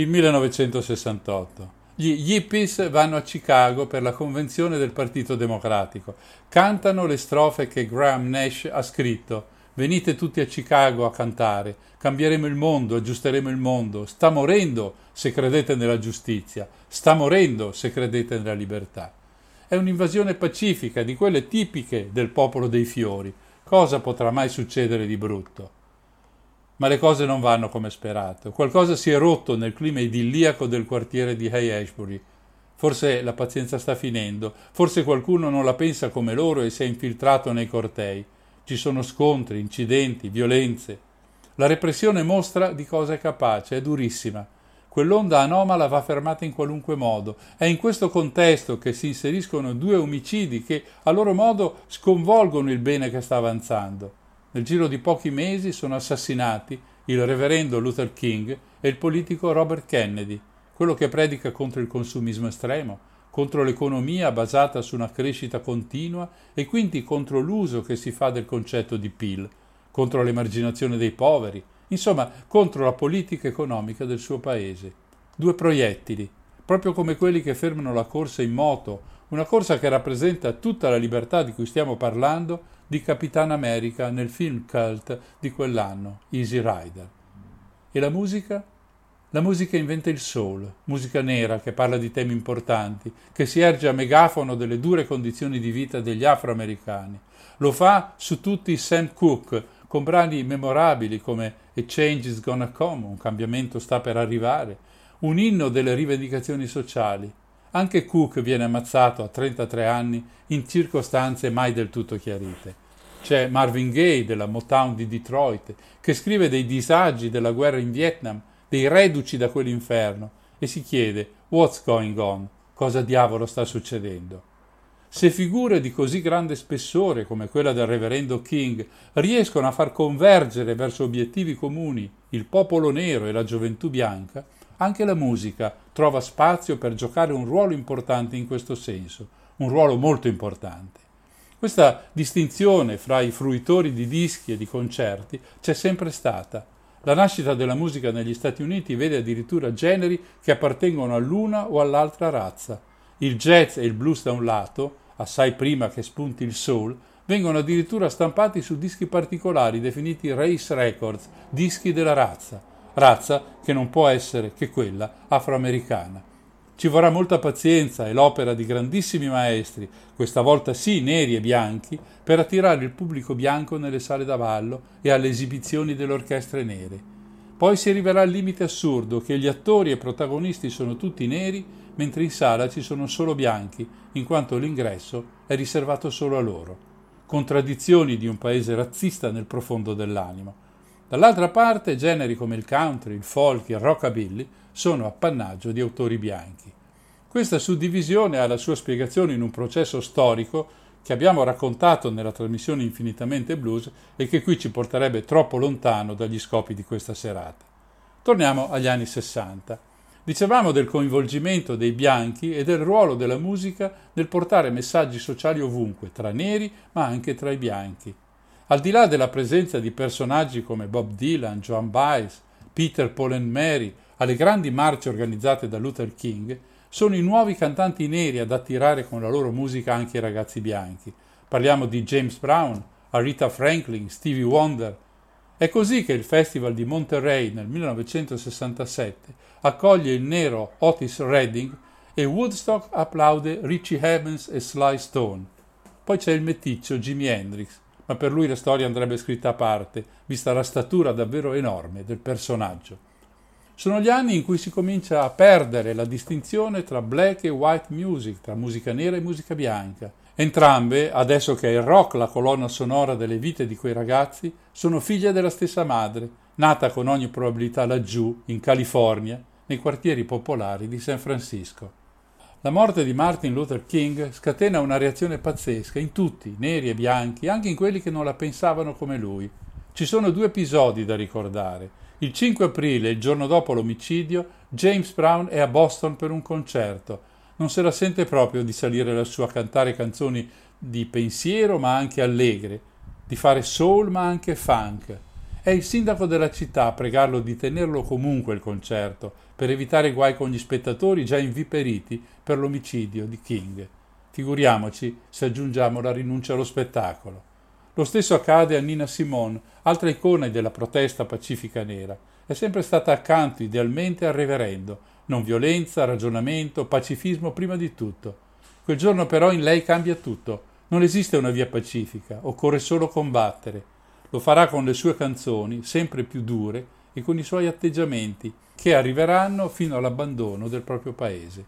Il 1968. Gli Yippies vanno a Chicago per la convenzione del Partito Democratico. Cantano le strofe che Graham Nash ha scritto. Venite tutti a Chicago a cantare. Cambieremo il mondo, aggiusteremo il mondo. Sta morendo se credete nella giustizia. Sta morendo se credete nella libertà. È un'invasione pacifica, di quelle tipiche del popolo dei fiori. Cosa potrà mai succedere di brutto? Ma le cose non vanno come sperato. Qualcosa si è rotto nel clima idilliaco del quartiere di Hay Ashbury. Forse la pazienza sta finendo, forse qualcuno non la pensa come loro e si è infiltrato nei cortei. Ci sono scontri, incidenti, violenze. La repressione mostra di cosa è capace, è durissima. Quell'onda anomala va fermata in qualunque modo. È in questo contesto che si inseriscono due omicidi che, a loro modo, sconvolgono il bene che sta avanzando. Nel giro di pochi mesi sono assassinati il reverendo Luther King e il politico Robert Kennedy, quello che predica contro il consumismo estremo, contro l'economia basata su una crescita continua e quindi contro l'uso che si fa del concetto di PIL, contro l'emarginazione dei poveri, insomma contro la politica economica del suo paese. Due proiettili, proprio come quelli che fermano la corsa in moto, una corsa che rappresenta tutta la libertà di cui stiamo parlando di Capitan America nel film cult di quell'anno, Easy Rider. E la musica? La musica inventa il soul, musica nera che parla di temi importanti, che si erge a megafono delle dure condizioni di vita degli afroamericani. Lo fa su tutti Sam Cooke, con brani memorabili come A Change is Gonna Come, un cambiamento sta per arrivare, un inno delle rivendicazioni sociali. Anche Cook viene ammazzato a 33 anni in circostanze mai del tutto chiarite. C'è Marvin Gaye della Motown di Detroit che scrive dei disagi della guerra in Vietnam, dei reduci da quell'inferno e si chiede What's going on? Cosa diavolo sta succedendo? Se figure di così grande spessore come quella del reverendo King riescono a far convergere verso obiettivi comuni il popolo nero e la gioventù bianca, anche la musica trova spazio per giocare un ruolo importante in questo senso, un ruolo molto importante. Questa distinzione fra i fruitori di dischi e di concerti c'è sempre stata. La nascita della musica negli Stati Uniti vede addirittura generi che appartengono all'una o all'altra razza. Il jazz e il blues da un lato, assai prima che spunti il soul, vengono addirittura stampati su dischi particolari definiti race records, dischi della razza, razza che non può essere che quella afroamericana. Ci vorrà molta pazienza e l'opera di grandissimi maestri, questa volta sì neri e bianchi, per attirare il pubblico bianco nelle sale da ballo e alle esibizioni delle orchestre nere. Poi si arriverà al limite assurdo che gli attori e protagonisti sono tutti neri, mentre in sala ci sono solo bianchi, in quanto l'ingresso è riservato solo a loro. Contraddizioni di un paese razzista nel profondo dell'animo. Dall'altra parte, generi come il country, il folk il rockabilly sono appannaggio di autori bianchi. Questa suddivisione ha la sua spiegazione in un processo storico che abbiamo raccontato nella trasmissione Infinitamente Blues e che qui ci porterebbe troppo lontano dagli scopi di questa serata. Torniamo agli anni 60. Dicevamo del coinvolgimento dei bianchi e del ruolo della musica nel portare messaggi sociali ovunque, tra neri ma anche tra i bianchi. Al di là della presenza di personaggi come Bob Dylan, Joan Baez, Peter, Paul and Mary, alle grandi marce organizzate da Luther King, sono i nuovi cantanti neri ad attirare con la loro musica anche i ragazzi bianchi. Parliamo di James Brown, Aretha Franklin, Stevie Wonder. È così che il Festival di Monterey nel 1967 accoglie il nero Otis Redding e Woodstock applaude Richie Havens e Sly Stone. Poi c'è il meticcio Jimi Hendrix, ma per lui la storia andrebbe scritta a parte, vista la statura davvero enorme del personaggio. Sono gli anni in cui si comincia a perdere la distinzione tra black e white music, tra musica nera e musica bianca. Entrambe, adesso che è il rock la colonna sonora delle vite di quei ragazzi, sono figlie della stessa madre, nata con ogni probabilità laggiù, in California, nei quartieri popolari di San Francisco. La morte di Martin Luther King scatena una reazione pazzesca in tutti, neri e bianchi, anche in quelli che non la pensavano come lui. Ci sono due episodi da ricordare. Il 5 aprile, il giorno dopo l'omicidio, James Brown è a Boston per un concerto. Non se la sente proprio di salire lassù a cantare canzoni di pensiero ma anche allegre, di fare soul ma anche funk. È il sindaco della città a pregarlo di tenerlo comunque il concerto, per evitare guai con gli spettatori già inviperiti per l'omicidio di King. Figuriamoci se aggiungiamo la rinuncia allo spettacolo. Lo stesso accade a Nina Simone, altra icona della protesta pacifica nera. È sempre stata accanto idealmente al reverendo. Non violenza, ragionamento, pacifismo prima di tutto. Quel giorno però in lei cambia tutto. Non esiste una via pacifica, occorre solo combattere. Lo farà con le sue canzoni, sempre più dure, e con i suoi atteggiamenti, che arriveranno fino all'abbandono del proprio paese.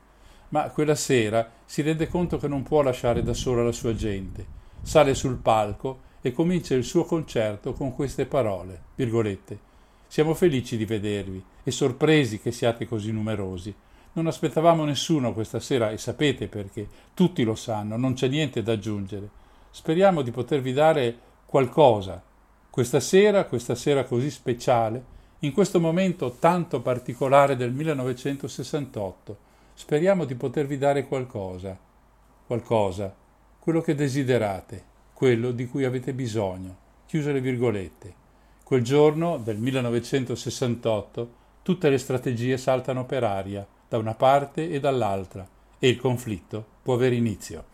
Ma quella sera si rende conto che non può lasciare da sola la sua gente. Sale sul palco e comincia il suo concerto con queste parole, virgolette. Siamo felici di vedervi e sorpresi che siate così numerosi. Non aspettavamo nessuno questa sera e sapete perché, tutti lo sanno, non c'è niente da aggiungere. Speriamo di potervi dare qualcosa questa sera, questa sera così speciale, in questo momento tanto particolare del 1968. Speriamo di potervi dare qualcosa, qualcosa, quello che desiderate, quello di cui avete bisogno. Chiuse le virgolette. Quel giorno del 1968 tutte le strategie saltano per aria, da una parte e dall'altra, e il conflitto può avere inizio.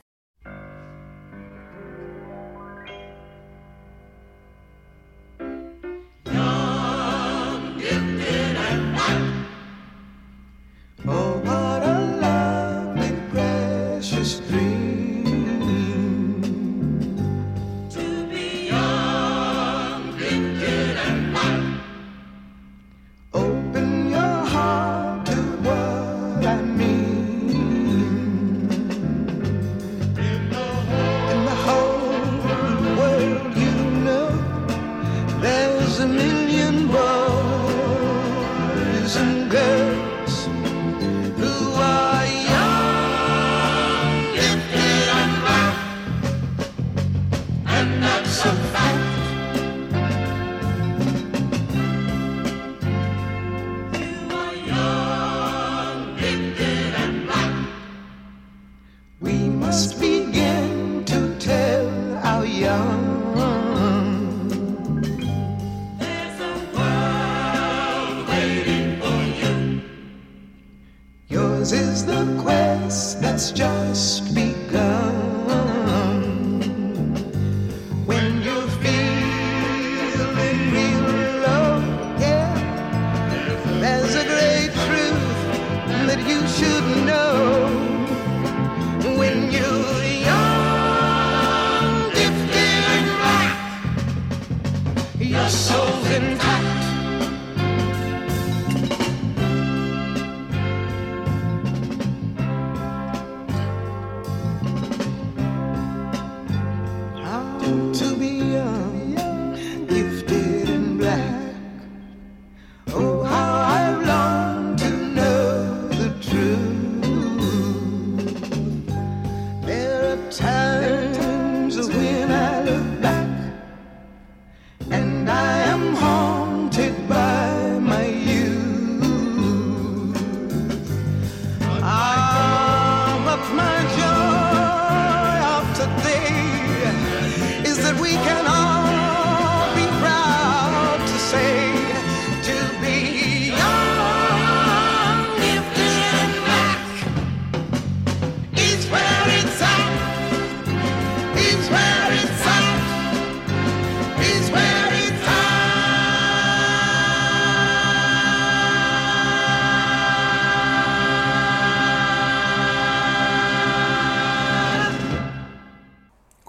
That's just begun. When you're feeling real yeah, there's a great truth that you should know.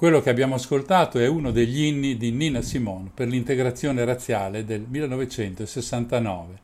Quello che abbiamo ascoltato è uno degli inni di Nina Simone per l'integrazione razziale del 1969.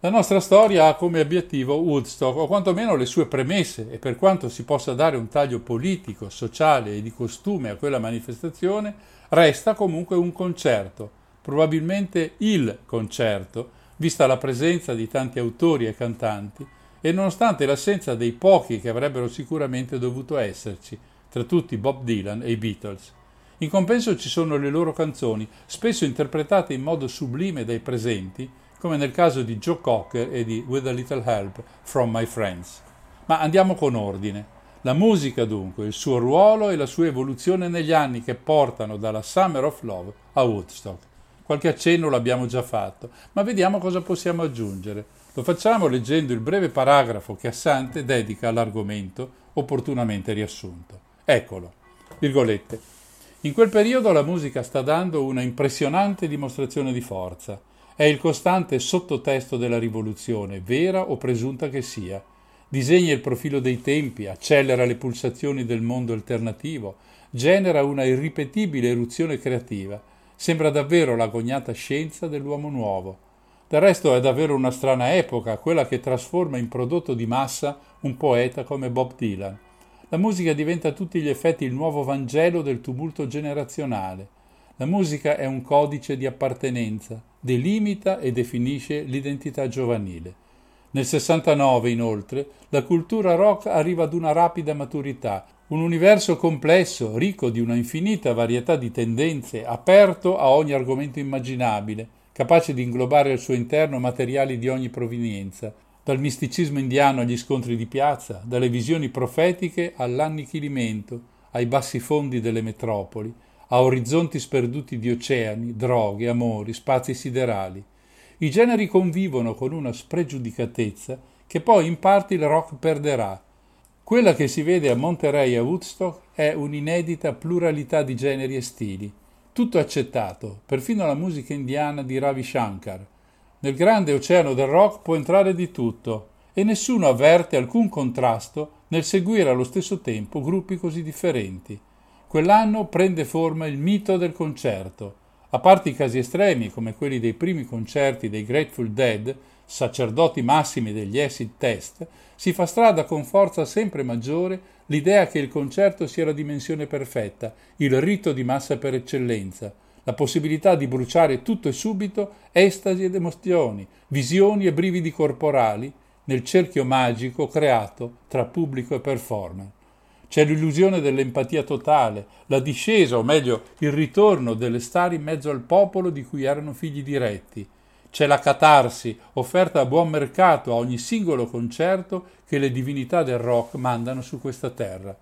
La nostra storia ha come obiettivo Woodstock, o quantomeno le sue premesse, e per quanto si possa dare un taglio politico, sociale e di costume a quella manifestazione, resta comunque un concerto, probabilmente il concerto, vista la presenza di tanti autori e cantanti, e nonostante l'assenza dei pochi che avrebbero sicuramente dovuto esserci, tra tutti Bob Dylan e i Beatles. In compenso ci sono le loro canzoni, spesso interpretate in modo sublime dai presenti, come nel caso di Joe Cocker e di With a Little Help from My Friends. Ma andiamo con ordine. La musica dunque, il suo ruolo e la sua evoluzione negli anni che portano dalla Summer of Love a Woodstock. Qualche accenno l'abbiamo già fatto, ma vediamo cosa possiamo aggiungere. Lo facciamo leggendo il breve paragrafo che Assante dedica all'argomento opportunamente riassunto. Eccolo, virgolette. In quel periodo la musica sta dando una impressionante dimostrazione di forza. È il costante sottotesto della rivoluzione, vera o presunta che sia. Disegna il profilo dei tempi, accelera le pulsazioni del mondo alternativo, genera una irripetibile eruzione creativa. Sembra davvero l'agognata scienza dell'uomo nuovo. Del resto è davvero una strana epoca, quella che trasforma in prodotto di massa un poeta come Bob Dylan. La musica diventa a tutti gli effetti il nuovo Vangelo del tumulto generazionale. La musica è un codice di appartenenza, delimita e definisce l'identità giovanile. Nel 69, inoltre, la cultura rock arriva ad una rapida maturità, un universo complesso, ricco di una infinita varietà di tendenze, aperto a ogni argomento immaginabile, capace di inglobare al suo interno materiali di ogni provenienza, dal misticismo indiano agli scontri di piazza, dalle visioni profetiche all'annichilimento, ai bassi fondi delle metropoli, a orizzonti sperduti di oceani, droghe, amori, spazi siderali. I generi convivono con una spregiudicatezza che poi in parte il rock perderà. Quella che si vede a Monterey e a Woodstock è un'inedita pluralità di generi e stili, tutto accettato, perfino la musica indiana di Ravi Shankar. Nel grande oceano del rock può entrare di tutto e nessuno avverte alcun contrasto nel seguire allo stesso tempo gruppi così differenti. Quell'anno prende forma il mito del concerto. A parte i casi estremi come quelli dei primi concerti dei Grateful Dead, sacerdoti massimi degli acid test, si fa strada con forza sempre maggiore l'idea che il concerto sia la dimensione perfetta, il rito di massa per eccellenza, la possibilità di bruciare tutto e subito estasi ed emozioni, visioni e brividi corporali nel cerchio magico creato tra pubblico e performer. C'è l'illusione dell'empatia totale, la discesa, o meglio, il ritorno delle star in mezzo al popolo di cui erano figli diretti. C'è la catarsi, offerta a buon mercato a ogni singolo concerto che le divinità del rock mandano su questa terra.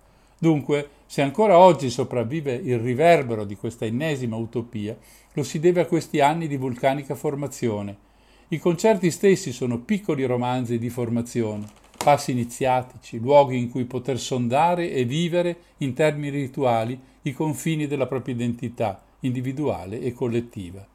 Dunque, se ancora oggi sopravvive il riverbero di questa ennesima utopia, lo si deve a questi anni di vulcanica formazione. I concerti stessi sono piccoli romanzi di formazione, passi iniziatici, luoghi in cui poter sondare e vivere in termini rituali i confini della propria identità individuale e collettiva.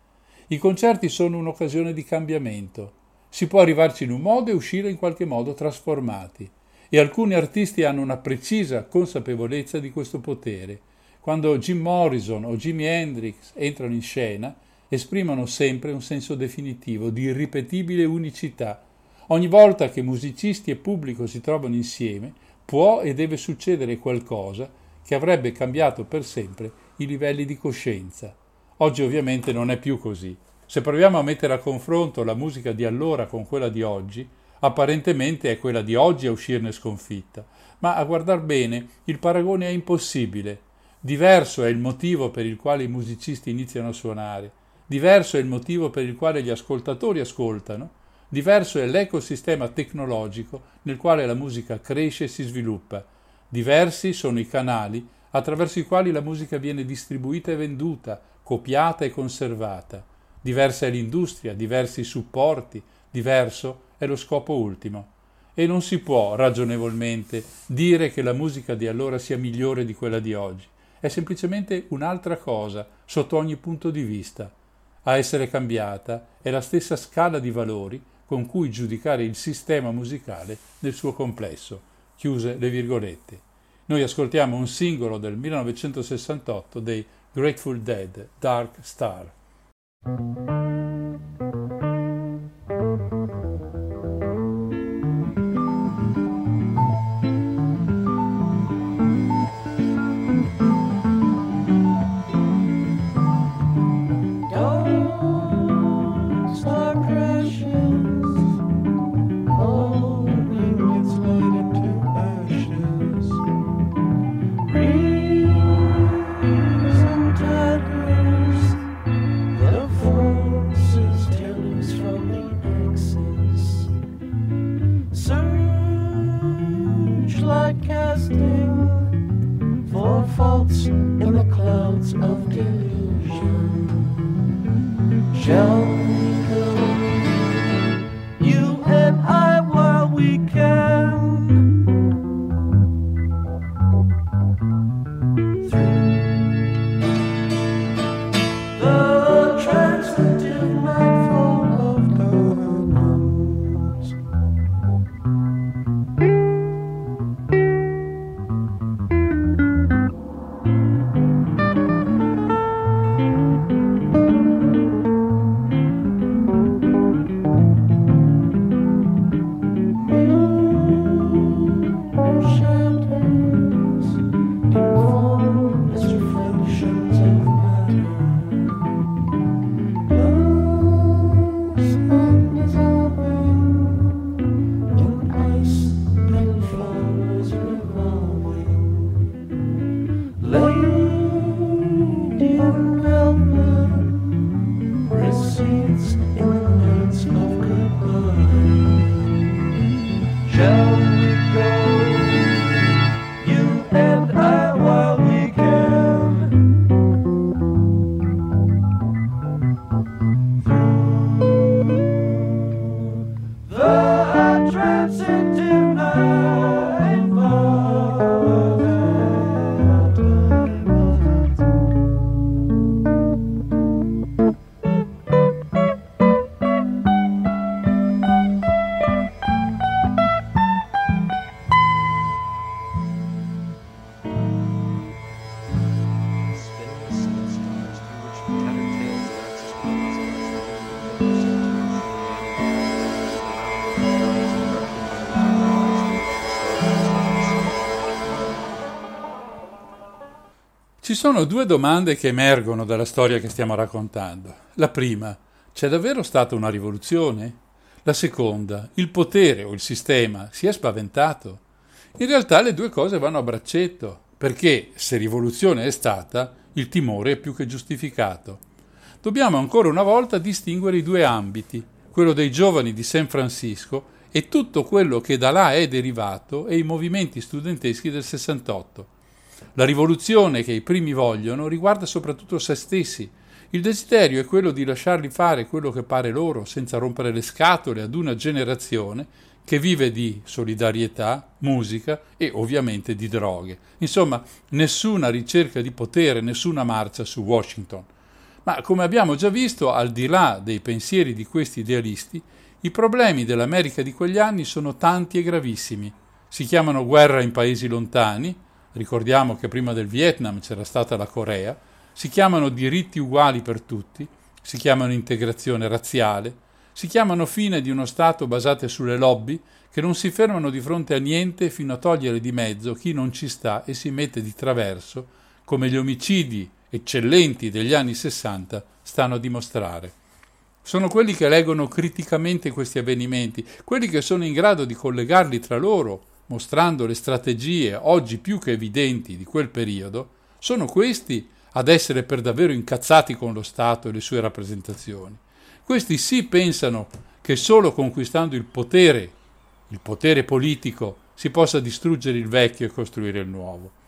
I concerti sono un'occasione di cambiamento. Si può arrivarci in un modo e uscire in qualche modo trasformati. E alcuni artisti hanno una precisa consapevolezza di questo potere. Quando Jim Morrison o Jimi Hendrix entrano in scena, esprimono sempre un senso definitivo di irripetibile unicità. Ogni volta che musicisti e pubblico si trovano insieme, può e deve succedere qualcosa che avrebbe cambiato per sempre i livelli di coscienza. Oggi ovviamente non è più così. Se proviamo a mettere a confronto la musica di allora con quella di oggi, apparentemente è quella di oggi a uscirne sconfitta, ma a guardar bene il paragone è impossibile. Diverso è il motivo per il quale i musicisti iniziano a suonare, diverso è il motivo per il quale gli ascoltatori ascoltano, diverso è l'ecosistema tecnologico nel quale la musica cresce e si sviluppa, diversi sono i canali attraverso i quali la musica viene distribuita e venduta, copiata e conservata. Diversa è l'industria, diversi i supporti, diverso è lo scopo ultimo. E non si può ragionevolmente dire che la musica di allora sia migliore di quella di oggi. È semplicemente un'altra cosa sotto ogni punto di vista. A essere cambiata è la stessa scala di valori con cui giudicare il sistema musicale nel suo complesso. Chiuse le virgolette. Noi ascoltiamo un singolo del 1968 dei Grateful Dead, Dark Star. Ci sono due domande che emergono dalla storia che stiamo raccontando. La prima, c'è davvero stata una rivoluzione? La seconda, il potere o il sistema si è spaventato? In realtà le due cose vanno a braccetto, perché se rivoluzione è stata, il timore è più che giustificato. Dobbiamo ancora una volta distinguere i due ambiti, quello dei giovani di San Francisco e tutto quello che da là è derivato e i movimenti studenteschi del 68. La rivoluzione che i primi vogliono riguarda soprattutto se stessi. Il desiderio è quello di lasciarli fare quello che pare loro senza rompere le scatole ad una generazione che vive di solidarietà, musica e ovviamente di droghe. Insomma, nessuna ricerca di potere, nessuna marcia su Washington. Ma come abbiamo già visto, al di là dei pensieri di questi idealisti, i problemi dell'America di quegli anni sono tanti e gravissimi. Si chiamano guerra in paesi lontani, ricordiamo che prima del Vietnam c'era stata la Corea, si chiamano diritti uguali per tutti, si chiamano integrazione razziale, si chiamano fine di uno Stato basate sulle lobby che non si fermano di fronte a niente fino a togliere di mezzo chi non ci sta e si mette di traverso, come gli omicidi eccellenti degli anni 60 stanno a dimostrare. Sono quelli che leggono criticamente questi avvenimenti, quelli che sono in grado di collegarli tra loro, mostrando le strategie oggi più che evidenti di quel periodo, sono questi ad essere per davvero incazzati con lo Stato e le sue rappresentazioni. Questi sì pensano che solo conquistando il potere, il potere politico, si possa distruggere il vecchio e costruire il nuovo.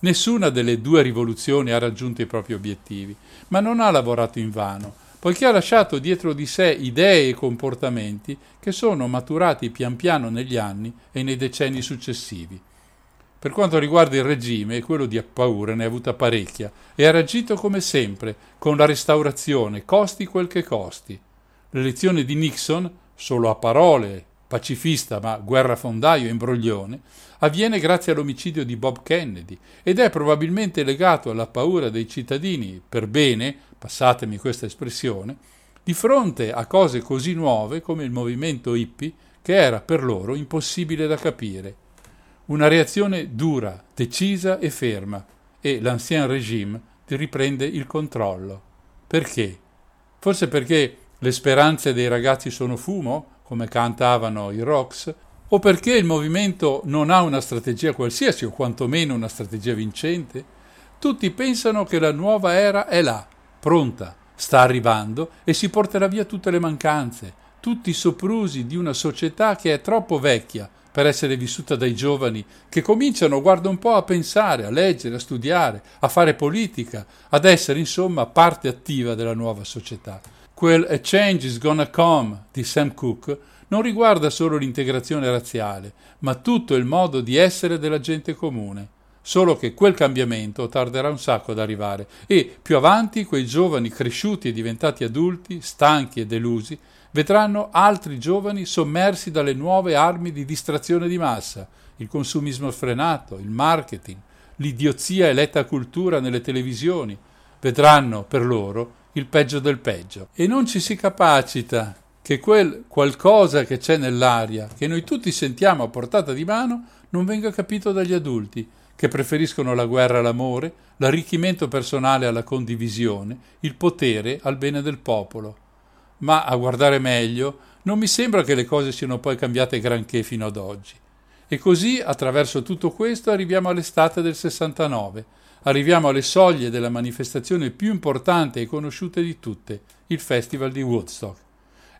Nessuna delle due rivoluzioni ha raggiunto i propri obiettivi, ma non ha lavorato invano, poiché ha lasciato dietro di sé idee e comportamenti che sono maturati pian piano negli anni e nei decenni successivi. Per quanto riguarda il regime, quello di paura ne ha avuta parecchia e ha reagito come sempre, con la restaurazione, costi quel che costi. L'elezione di Nixon, solo a parole, pacifista ma guerrafondaio e imbroglione, avviene grazie all'omicidio di Bob Kennedy ed è probabilmente legato alla paura dei cittadini, per bene, passatemi questa espressione, di fronte a cose così nuove come il movimento hippie che era per loro impossibile da capire. Una reazione dura, decisa e ferma e l'ancien regime riprende il controllo. Perché? Forse perché le speranze dei ragazzi sono fumo, come cantavano i Rocks, o perché il movimento non ha una strategia qualsiasi o quantomeno una strategia vincente? Tutti pensano che la nuova era è là, pronta, sta arrivando e si porterà via tutte le mancanze, tutti i soprusi di una società che è troppo vecchia per essere vissuta dai giovani che cominciano, guarda un po', a pensare, a leggere, a studiare, a fare politica, ad essere insomma parte attiva della nuova società. Quel A Change is Gonna Come di Sam Cooke non riguarda solo l'integrazione razziale, ma tutto il modo di essere della gente comune. Solo che quel cambiamento tarderà un sacco ad arrivare e più avanti quei giovani cresciuti e diventati adulti, stanchi e delusi, vedranno altri giovani sommersi dalle nuove armi di distrazione di massa, il consumismo sfrenato, il marketing, l'idiozia eletta cultura nelle televisioni. Vedranno per loro il peggio del peggio. E non ci si capacita che quel qualcosa che c'è nell'aria, che noi tutti sentiamo a portata di mano, non venga capito dagli adulti, che preferiscono la guerra all'amore, l'arricchimento personale alla condivisione, il potere al bene del popolo. Ma a guardare meglio, non mi sembra che le cose siano poi cambiate granché fino ad oggi. E così, attraverso tutto questo, arriviamo all'estate del 69. Arriviamo alle soglie della manifestazione più importante e conosciuta di tutte, il Festival di Woodstock.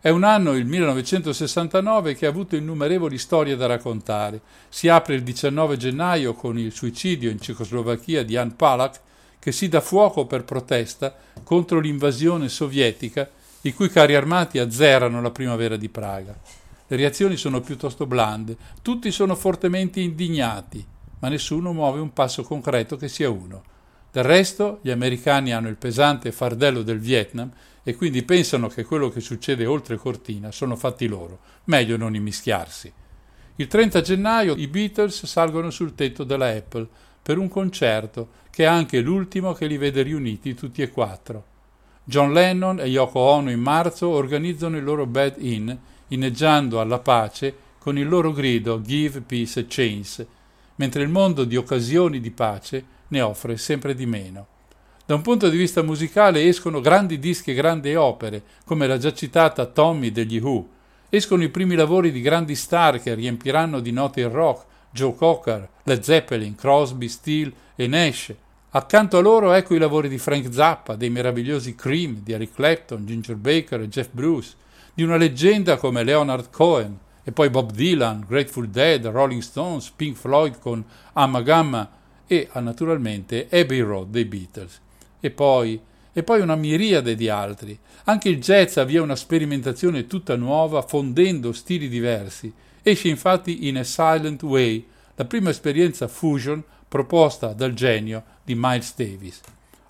È un anno, il 1969, che ha avuto innumerevoli storie da raccontare. Si apre il 19 gennaio con il suicidio in Cecoslovacchia di Jan Palach, che si dà fuoco per protesta contro l'invasione sovietica, i cui carri armati azzerano la primavera di Praga. Le reazioni sono piuttosto blande, tutti sono fortemente indignati, ma nessuno muove un passo concreto che sia uno. Del resto, gli americani hanno il pesante fardello del Vietnam e quindi pensano che quello che succede oltre cortina sono fatti loro, meglio non immischiarsi. Il 30 gennaio i Beatles salgono sul tetto della Apple per un concerto che è anche l'ultimo che li vede riuniti tutti e quattro. John Lennon e Yoko Ono in marzo organizzano il loro Bed In, inneggiando alla pace con il loro grido Give Peace a Chance, mentre il mondo di occasioni di pace ne offre sempre di meno. Da un punto di vista musicale escono grandi dischi e grandi opere, come la già citata Tommy degli Who. Escono i primi lavori di grandi star che riempiranno di note il rock, Joe Cocker, Led Zeppelin, Crosby, Steele e Nash. Accanto a loro ecco i lavori di Frank Zappa, dei meravigliosi Cream, di Eric Clapton, Ginger Baker e Jeff Bruce, di una leggenda come Leonard Cohen, e poi Bob Dylan, Grateful Dead, Rolling Stones, Pink Floyd con Amma Gamma e naturalmente Abbey Road dei Beatles. E poi, e poi una miriade di altri. Anche il jazz avvia una sperimentazione tutta nuova, fondendo stili diversi. Esce infatti in A Silent Way, la prima esperienza fusion proposta dal genio di Miles Davis.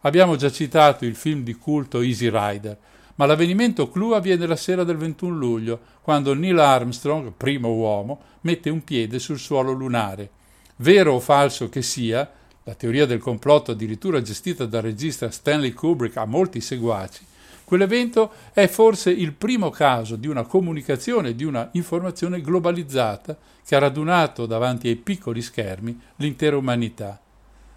Abbiamo già citato il film di culto Easy Rider, ma l'avvenimento clou avviene la sera del 21 luglio, quando Neil Armstrong, primo uomo, mette un piede sul suolo lunare. Vero o falso che sia, la teoria del complotto addirittura gestita dal regista Stanley Kubrick ha molti seguaci, quell'evento è forse il primo caso di una comunicazione, di una informazione globalizzata che ha radunato davanti ai piccoli schermi l'intera umanità.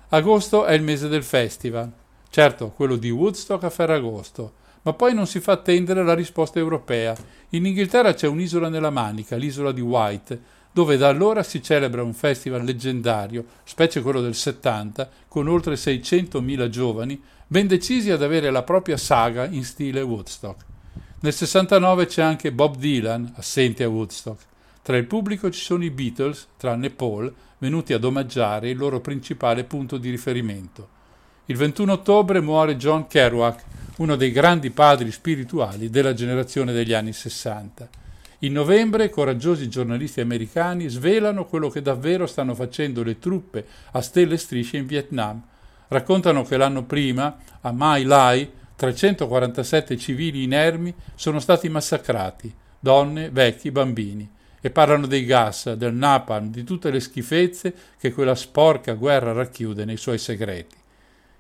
Agosto è il mese del festival, certo quello di Woodstock a Ferragosto, ma poi non si fa attendere la risposta europea. In Inghilterra c'è un'isola nella Manica, l'isola di White, dove da allora si celebra un festival leggendario, specie quello del 70, con oltre 600.000 giovani, ben decisi ad avere la propria saga in stile Woodstock. Nel 69 c'è anche Bob Dylan, assente a Woodstock. Tra il pubblico ci sono i Beatles, tranne Paul, venuti ad omaggiare il loro principale punto di riferimento. Il 21 ottobre muore John Kerouac, uno dei grandi padri spirituali della generazione degli anni 60. In novembre coraggiosi giornalisti americani svelano quello che davvero stanno facendo le truppe a stelle e strisce in Vietnam. Raccontano che l'anno prima, a Mai Lai, 347 civili inermi sono stati massacrati, donne, vecchi, bambini, e parlano dei gas, del napalm, di tutte le schifezze che quella sporca guerra racchiude nei suoi segreti.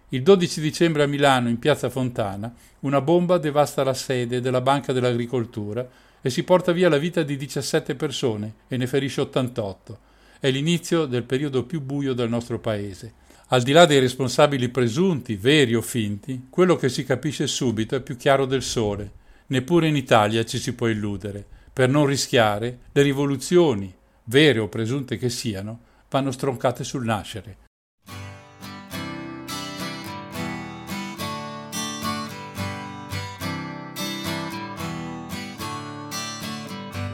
Il 12 dicembre a Milano, in piazza Fontana, una bomba devasta la sede della Banca dell'Agricoltura e si porta via la vita di 17 persone e ne ferisce 88. È l'inizio del periodo più buio del nostro paese. Al di là dei responsabili presunti, veri o finti, quello che si capisce subito è più chiaro del sole. Neppure in Italia ci si può illudere. Per non rischiare, le rivoluzioni, vere o presunte che siano, vanno stroncate sul nascere.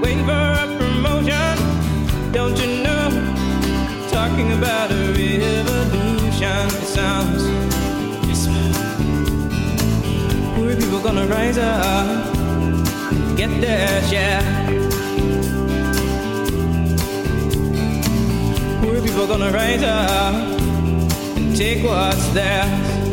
waiting for a promotion. Don't you know? Talking about a revolution. It sounds whisper. Poor people gonna rise up, get their share. Poor people gonna rise up and take what's theirs.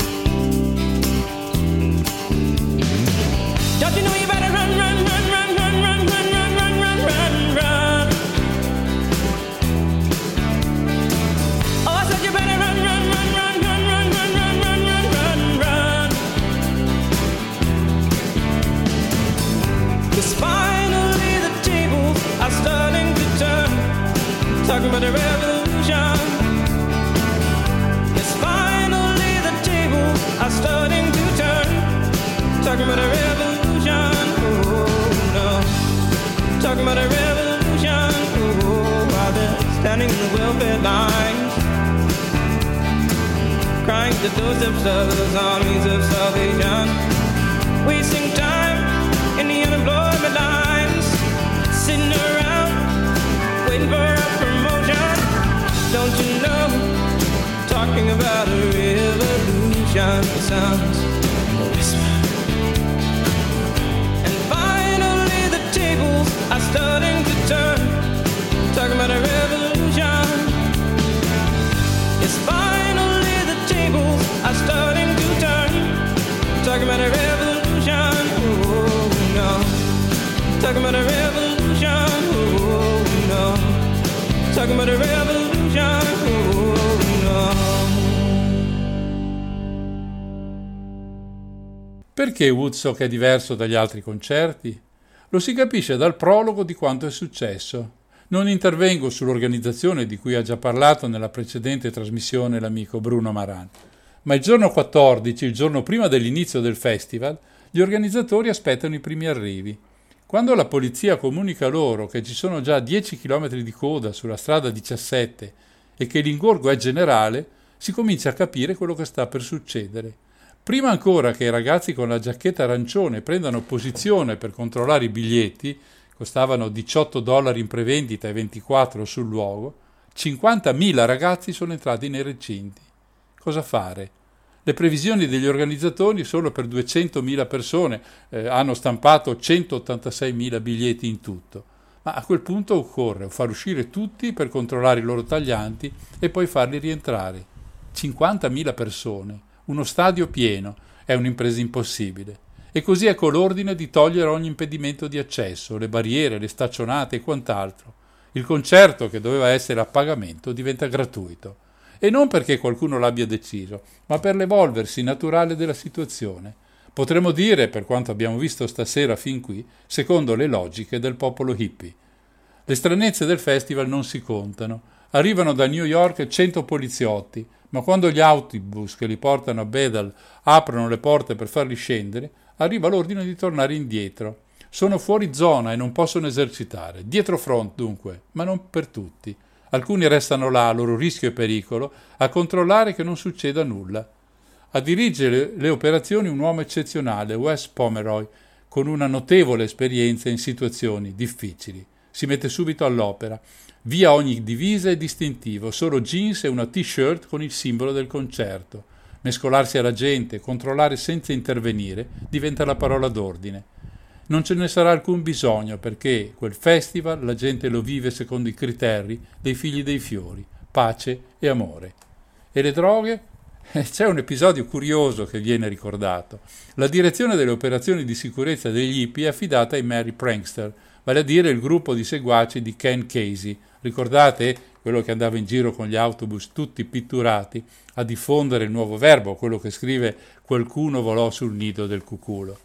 Perché Woodstock è diverso dagli altri concerti? Lo si capisce dal prologo di quanto è successo. Non intervengo sull'organizzazione di cui ha già parlato nella precedente trasmissione l'amico Bruno Maran, ma il giorno 14, il giorno prima dell'inizio del festival, gli organizzatori aspettano i primi arrivi. Quando la polizia comunica loro che ci sono già 10 km di coda sulla strada 17 e che l'ingorgo è generale, si comincia a capire quello che sta per succedere. Prima ancora che i ragazzi con la giacchetta arancione prendano posizione per controllare i biglietti, costavano 18 dollari in prevendita e 24 sul luogo, 50.000 ragazzi sono entrati nei recinti. Cosa fare? Le previsioni degli organizzatori sono per 200.000 persone, eh, hanno stampato 186.000 biglietti in tutto. Ma a quel punto occorre far uscire tutti per controllare i loro taglianti e poi farli rientrare. 50.000 persone, uno stadio pieno, è un'impresa impossibile. E così ecco l'ordine di togliere ogni impedimento di accesso, le barriere, le staccionate e quant'altro. Il concerto, che doveva essere a pagamento, diventa gratuito. E non perché qualcuno l'abbia deciso, ma per l'evolversi naturale della situazione. Potremmo dire, per quanto abbiamo visto stasera fin qui, secondo le logiche del popolo hippie. Le stranezze del festival non si contano. Arrivano da New York 100 poliziotti, ma quando gli autobus che li portano a Bedal aprono le porte per farli scendere, arriva l'ordine di tornare indietro. Sono fuori zona e non possono esercitare. Dietro front dunque, ma non per tutti. Alcuni restano là, a loro rischio e pericolo, a controllare che non succeda nulla. A dirigere le operazioni un uomo eccezionale, Wes Pomeroy, con una notevole esperienza in situazioni difficili. Si mette subito all'opera. Via ogni divisa e distintivo, solo jeans e una t-shirt con il simbolo del concerto. Mescolarsi alla gente, controllare senza intervenire, diventa la parola d'ordine. Non ce ne sarà alcun bisogno perché quel festival la gente lo vive secondo i criteri dei figli dei fiori, pace e amore. E le droghe? Eh, C'è un episodio curioso che viene ricordato. La direzione delle operazioni di sicurezza degli hippie è affidata ai Mary Prankster, vale a dire il gruppo di seguaci di Ken Casey. Ricordate quello che andava in giro con gli autobus tutti pitturati a diffondere il nuovo verbo, quello che scrive qualcuno volò sul nido del cuculo.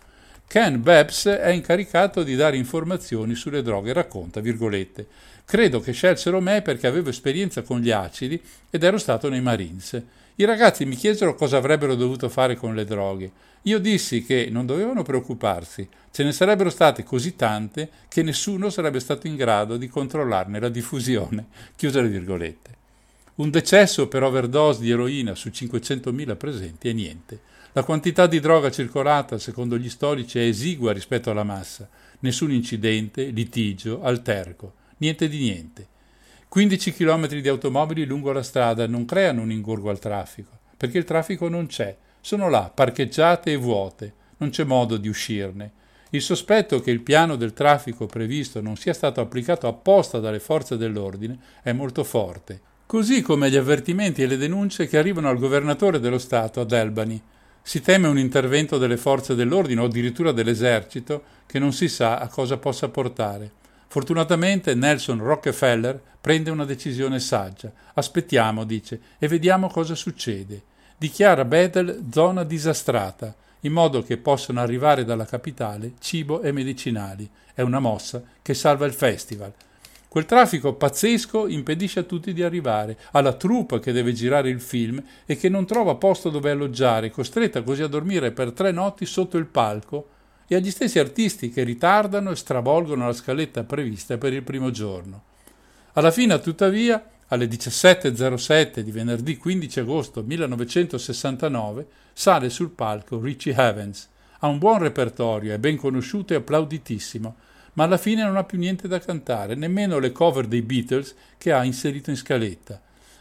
Ken Babs è incaricato di dare informazioni sulle droghe, racconta, virgolette. Credo che scelsero me perché avevo esperienza con gli acidi ed ero stato nei Marines. I ragazzi mi chiesero cosa avrebbero dovuto fare con le droghe. Io dissi che non dovevano preoccuparsi, ce ne sarebbero state così tante che nessuno sarebbe stato in grado di controllarne la diffusione. Chiuse le virgolette. Un decesso per overdose di eroina su 500.000 presenti è niente. La quantità di droga circolata, secondo gli storici, è esigua rispetto alla massa. Nessun incidente, litigio, alterco. Niente di niente. 15 km di automobili lungo la strada non creano un ingorgo al traffico, perché il traffico non c'è. Sono là, parcheggiate e vuote. Non c'è modo di uscirne. Il sospetto che il piano del traffico previsto non sia stato applicato apposta dalle forze dell'ordine è molto forte, così come gli avvertimenti e le denunce che arrivano al governatore dello Stato ad Albany. Si teme un intervento delle forze dell'ordine o addirittura dell'esercito che non si sa a cosa possa portare. Fortunatamente Nelson Rockefeller prende una decisione saggia. Aspettiamo, dice, e vediamo cosa succede. Dichiara Bethel zona disastrata, in modo che possano arrivare dalla capitale cibo e medicinali. È una mossa che salva il festival. Quel traffico pazzesco impedisce a tutti di arrivare, alla troupe che deve girare il film e che non trova posto dove alloggiare, costretta così a dormire per tre notti sotto il palco, e agli stessi artisti che ritardano e stravolgono la scaletta prevista per il primo giorno. Alla fine, tuttavia, alle 17.07 di venerdì 15 agosto 1969, sale sul palco Richie Havens. Ha un buon repertorio, è ben conosciuto e applauditissimo, ma alla fine non ha più niente da cantare, nemmeno le cover dei Beatles che ha inserito in scaletta.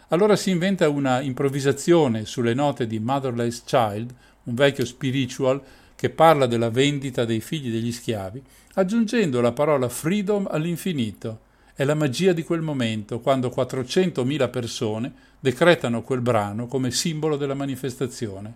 Allora si inventa una improvvisazione sulle note di Motherless Child, un vecchio spiritual che parla della vendita dei figli degli schiavi, aggiungendo la parola freedom all'infinito. È la magia di quel momento, quando 400.000 persone decretano quel brano come simbolo della manifestazione.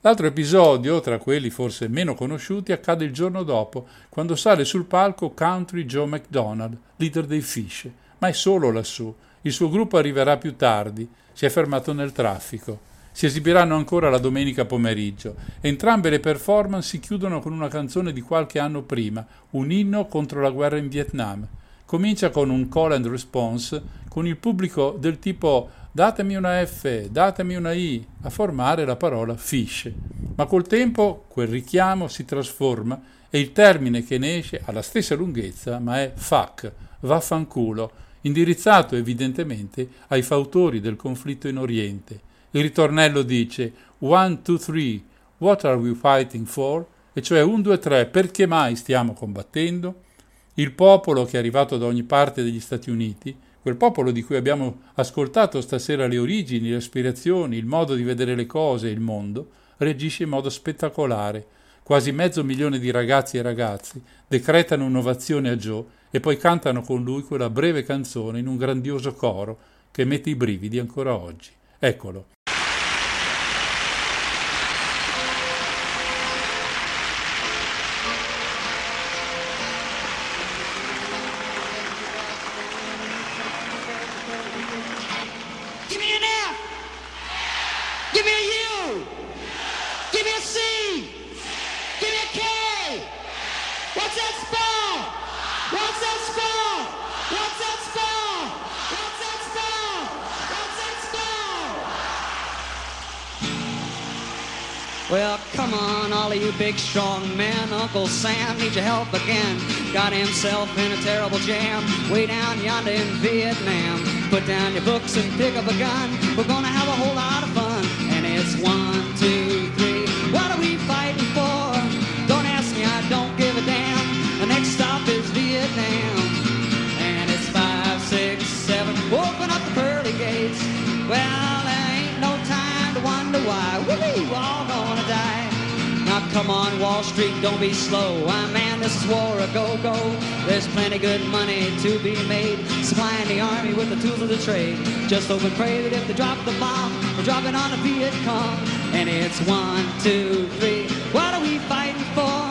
L'altro episodio, tra quelli forse meno conosciuti, accade il giorno dopo, quando sale sul palco Country Joe McDonald, leader dei Fish, ma è solo lassù. Il suo gruppo arriverà più tardi, si è fermato nel traffico. Si esibiranno ancora la domenica pomeriggio. Entrambe le performance si chiudono con una canzone di qualche anno prima, un inno contro la guerra in Vietnam. Comincia con un call and response con il pubblico del tipo datemi una F, datemi una I, a formare la parola fish. Ma col tempo quel richiamo si trasforma e il termine che ne esce ha la stessa lunghezza, ma è fuck, vaffanculo, indirizzato evidentemente ai fautori del conflitto in Oriente. Il ritornello dice one, two, three, what are we fighting for? E cioè un, due, tre, perché mai stiamo combattendo? Il popolo che è arrivato da ogni parte degli Stati Uniti, quel popolo di cui abbiamo ascoltato stasera le origini, le aspirazioni, il modo di vedere le cose il mondo, reagisce in modo spettacolare. Quasi mezzo milione di ragazzi e ragazzi decretano un'ovazione a Joe e poi cantano con lui quella breve canzone in un grandioso coro che mette i brividi ancora oggi. Eccolo. Sam needs your help again. Got himself in a terrible jam way down yonder in Vietnam. Put down your books and pick up a gun. We're gonna have a whole lot of fun. Come on, Wall Street, don't be slow. Ah, man, this is war a go-go. There's plenty good money to be made. Supplying the army with the tools of the trade. Just hope and pray that if they drop the bomb, they drop it on the Viet Cong. And it's one, two, three. What are we fighting for?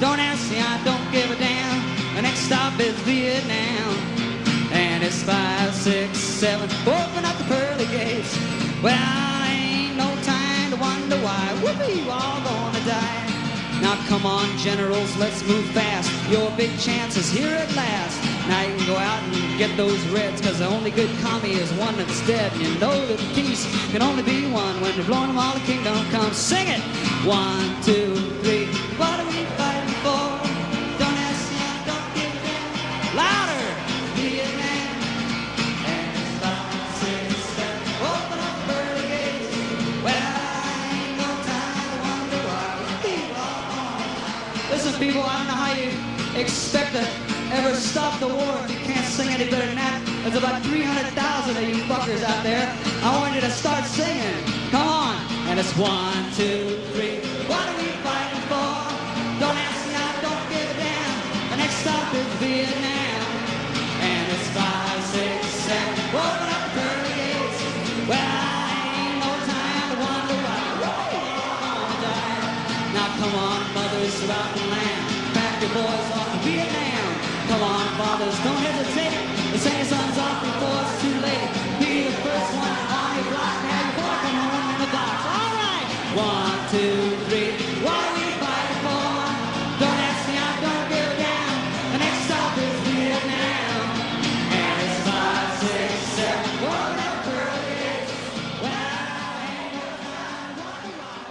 Don't ask me, I don't give a damn. The next stop is Vietnam. And it's five, six, seven. Open up the pearly gates. Well, ain't no time to wonder why. Whoopee, we're all gonna die. Now come on, generals, let's move fast. Your big chance is here at last. Now you can go out and get those reds, cause the only good commie is one that's dead. And you know that peace can only be one when you're blowing them all the kingdom come. Sing it! One, two, three. What expect to ever stop the war if you can't sing any better than that. There's about 300,000 of you fuckers out there. I want you to start singing. Come on. And it's one, two, three. What are we fighting for? Don't ask me, I don't give a damn. The next stop is Vietnam. And it's five, six, seven. Open up the gates. Well, I ain't no time to wonder why die. Now come on, mothers throughout the land. Pack your boys fathers, don't hesitate. The same son's off before it's too late. Be the first one on your block. Have your come home in the box. All right. One, two, three. What are we fighting for? Don't ask me, I don't give damn. The next stop is Vietnam. And it's five, six, seven. Open up pearly gates. Well, I ain't no time to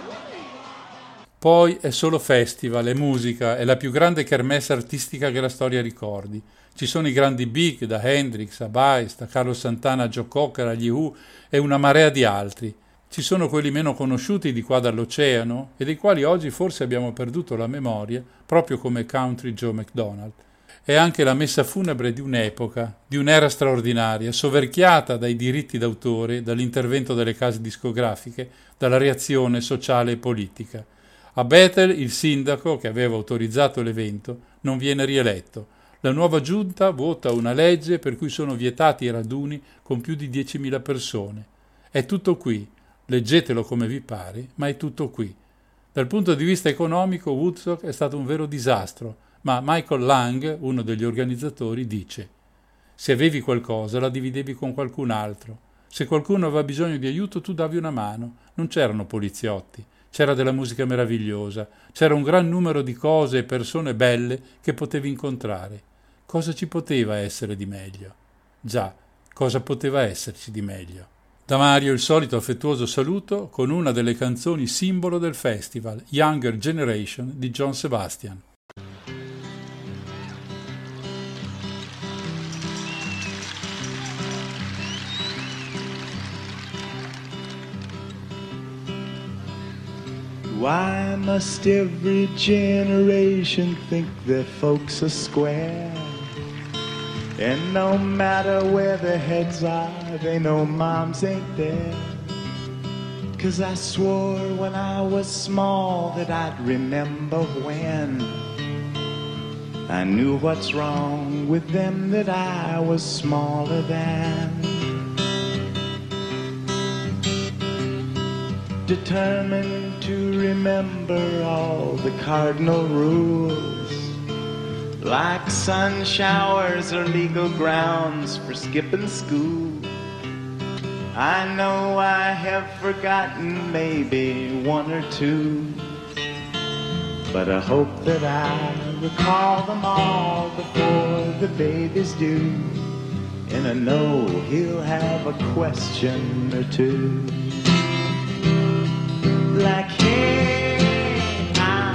wonder why. Poi è solo festival, è musica, è la più grande kermesse artistica che la storia ricordi. Ci sono i grandi big, da Hendrix a Baez, da Carlo Santana a Joe Cocker agli Who e una marea di altri. Ci sono quelli meno conosciuti di qua dall'oceano e dei quali oggi forse abbiamo perduto la memoria, proprio come Country Joe McDonald. È anche la messa funebre di un'epoca, di un'era straordinaria, soverchiata dai diritti d'autore, dall'intervento delle case discografiche, dalla reazione sociale e politica. A Bethel il sindaco, che aveva autorizzato l'evento, non viene rieletto. La nuova giunta vota una legge per cui sono vietati i raduni con più di 10.000 persone. È tutto qui. Leggetelo come vi pare, ma è tutto qui. Dal punto di vista economico Woodstock è stato un vero disastro, ma Michael Lang, uno degli organizzatori, dice se avevi qualcosa la dividevi con qualcun altro. Se qualcuno aveva bisogno di aiuto tu davi una mano. Non c'erano poliziotti, c'era della musica meravigliosa, c'era un gran numero di cose e persone belle che potevi incontrare. Cosa ci poteva essere di meglio? Già, cosa poteva esserci di meglio? Da Mario il solito affettuoso saluto con una delle canzoni simbolo del festival, Younger Generation di John Sebastian. Why must every generation think their folks are square? And no matter where their heads are, they know moms ain't there. Cause I swore when I was small that I'd remember when I knew what's wrong with them that I was smaller than. determined to remember all the cardinal rules. Like sun showers are legal grounds for skipping school. I know I have forgotten maybe one or two, but I hope that I recall them all before the babies do. And I know he'll have a question or two like, hey, how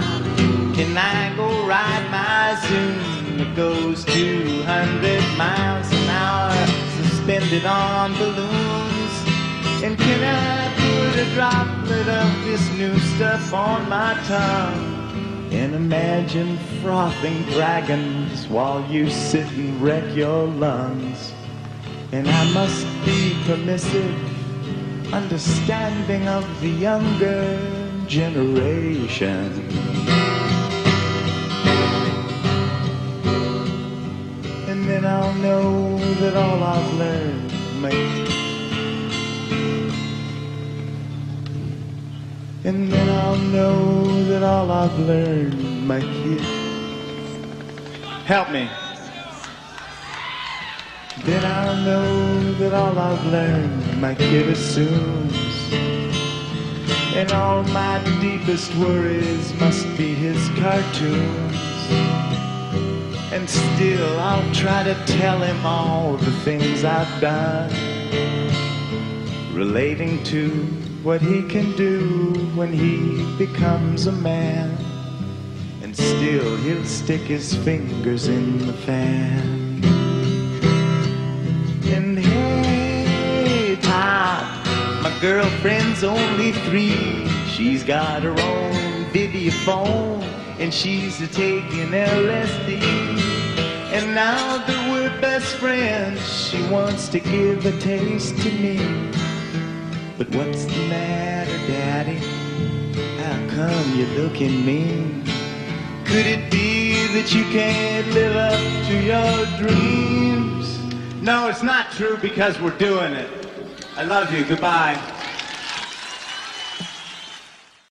can I go ride my Zoom that goes 200 miles an hour suspended on balloons? And can I put a droplet of this new stuff on my tongue and imagine frothing dragons while you sit and wreck your lungs? And I must be permissive understanding of the younger generation. And know that all I've learned might. And then I'll know that all I've learned, my kid. Help me. Then I'll know that all I've learned my kid assumes. And all my deepest worries must be his cartoons. And still I'll try to tell him all the things I've done relating to what he can do when he becomes a man. And still he'll stick his fingers in the fan. And hey, Pop, my girlfriend's only three. She's got her own videophone, and she's a taking LSD. And now that we're best friends, she wants to give a taste to me. But what's the matter, Daddy? How come you're looking mean? Could it be that you can't live up to your dreams? No, it's not true because we're doing it. I love you. Goodbye.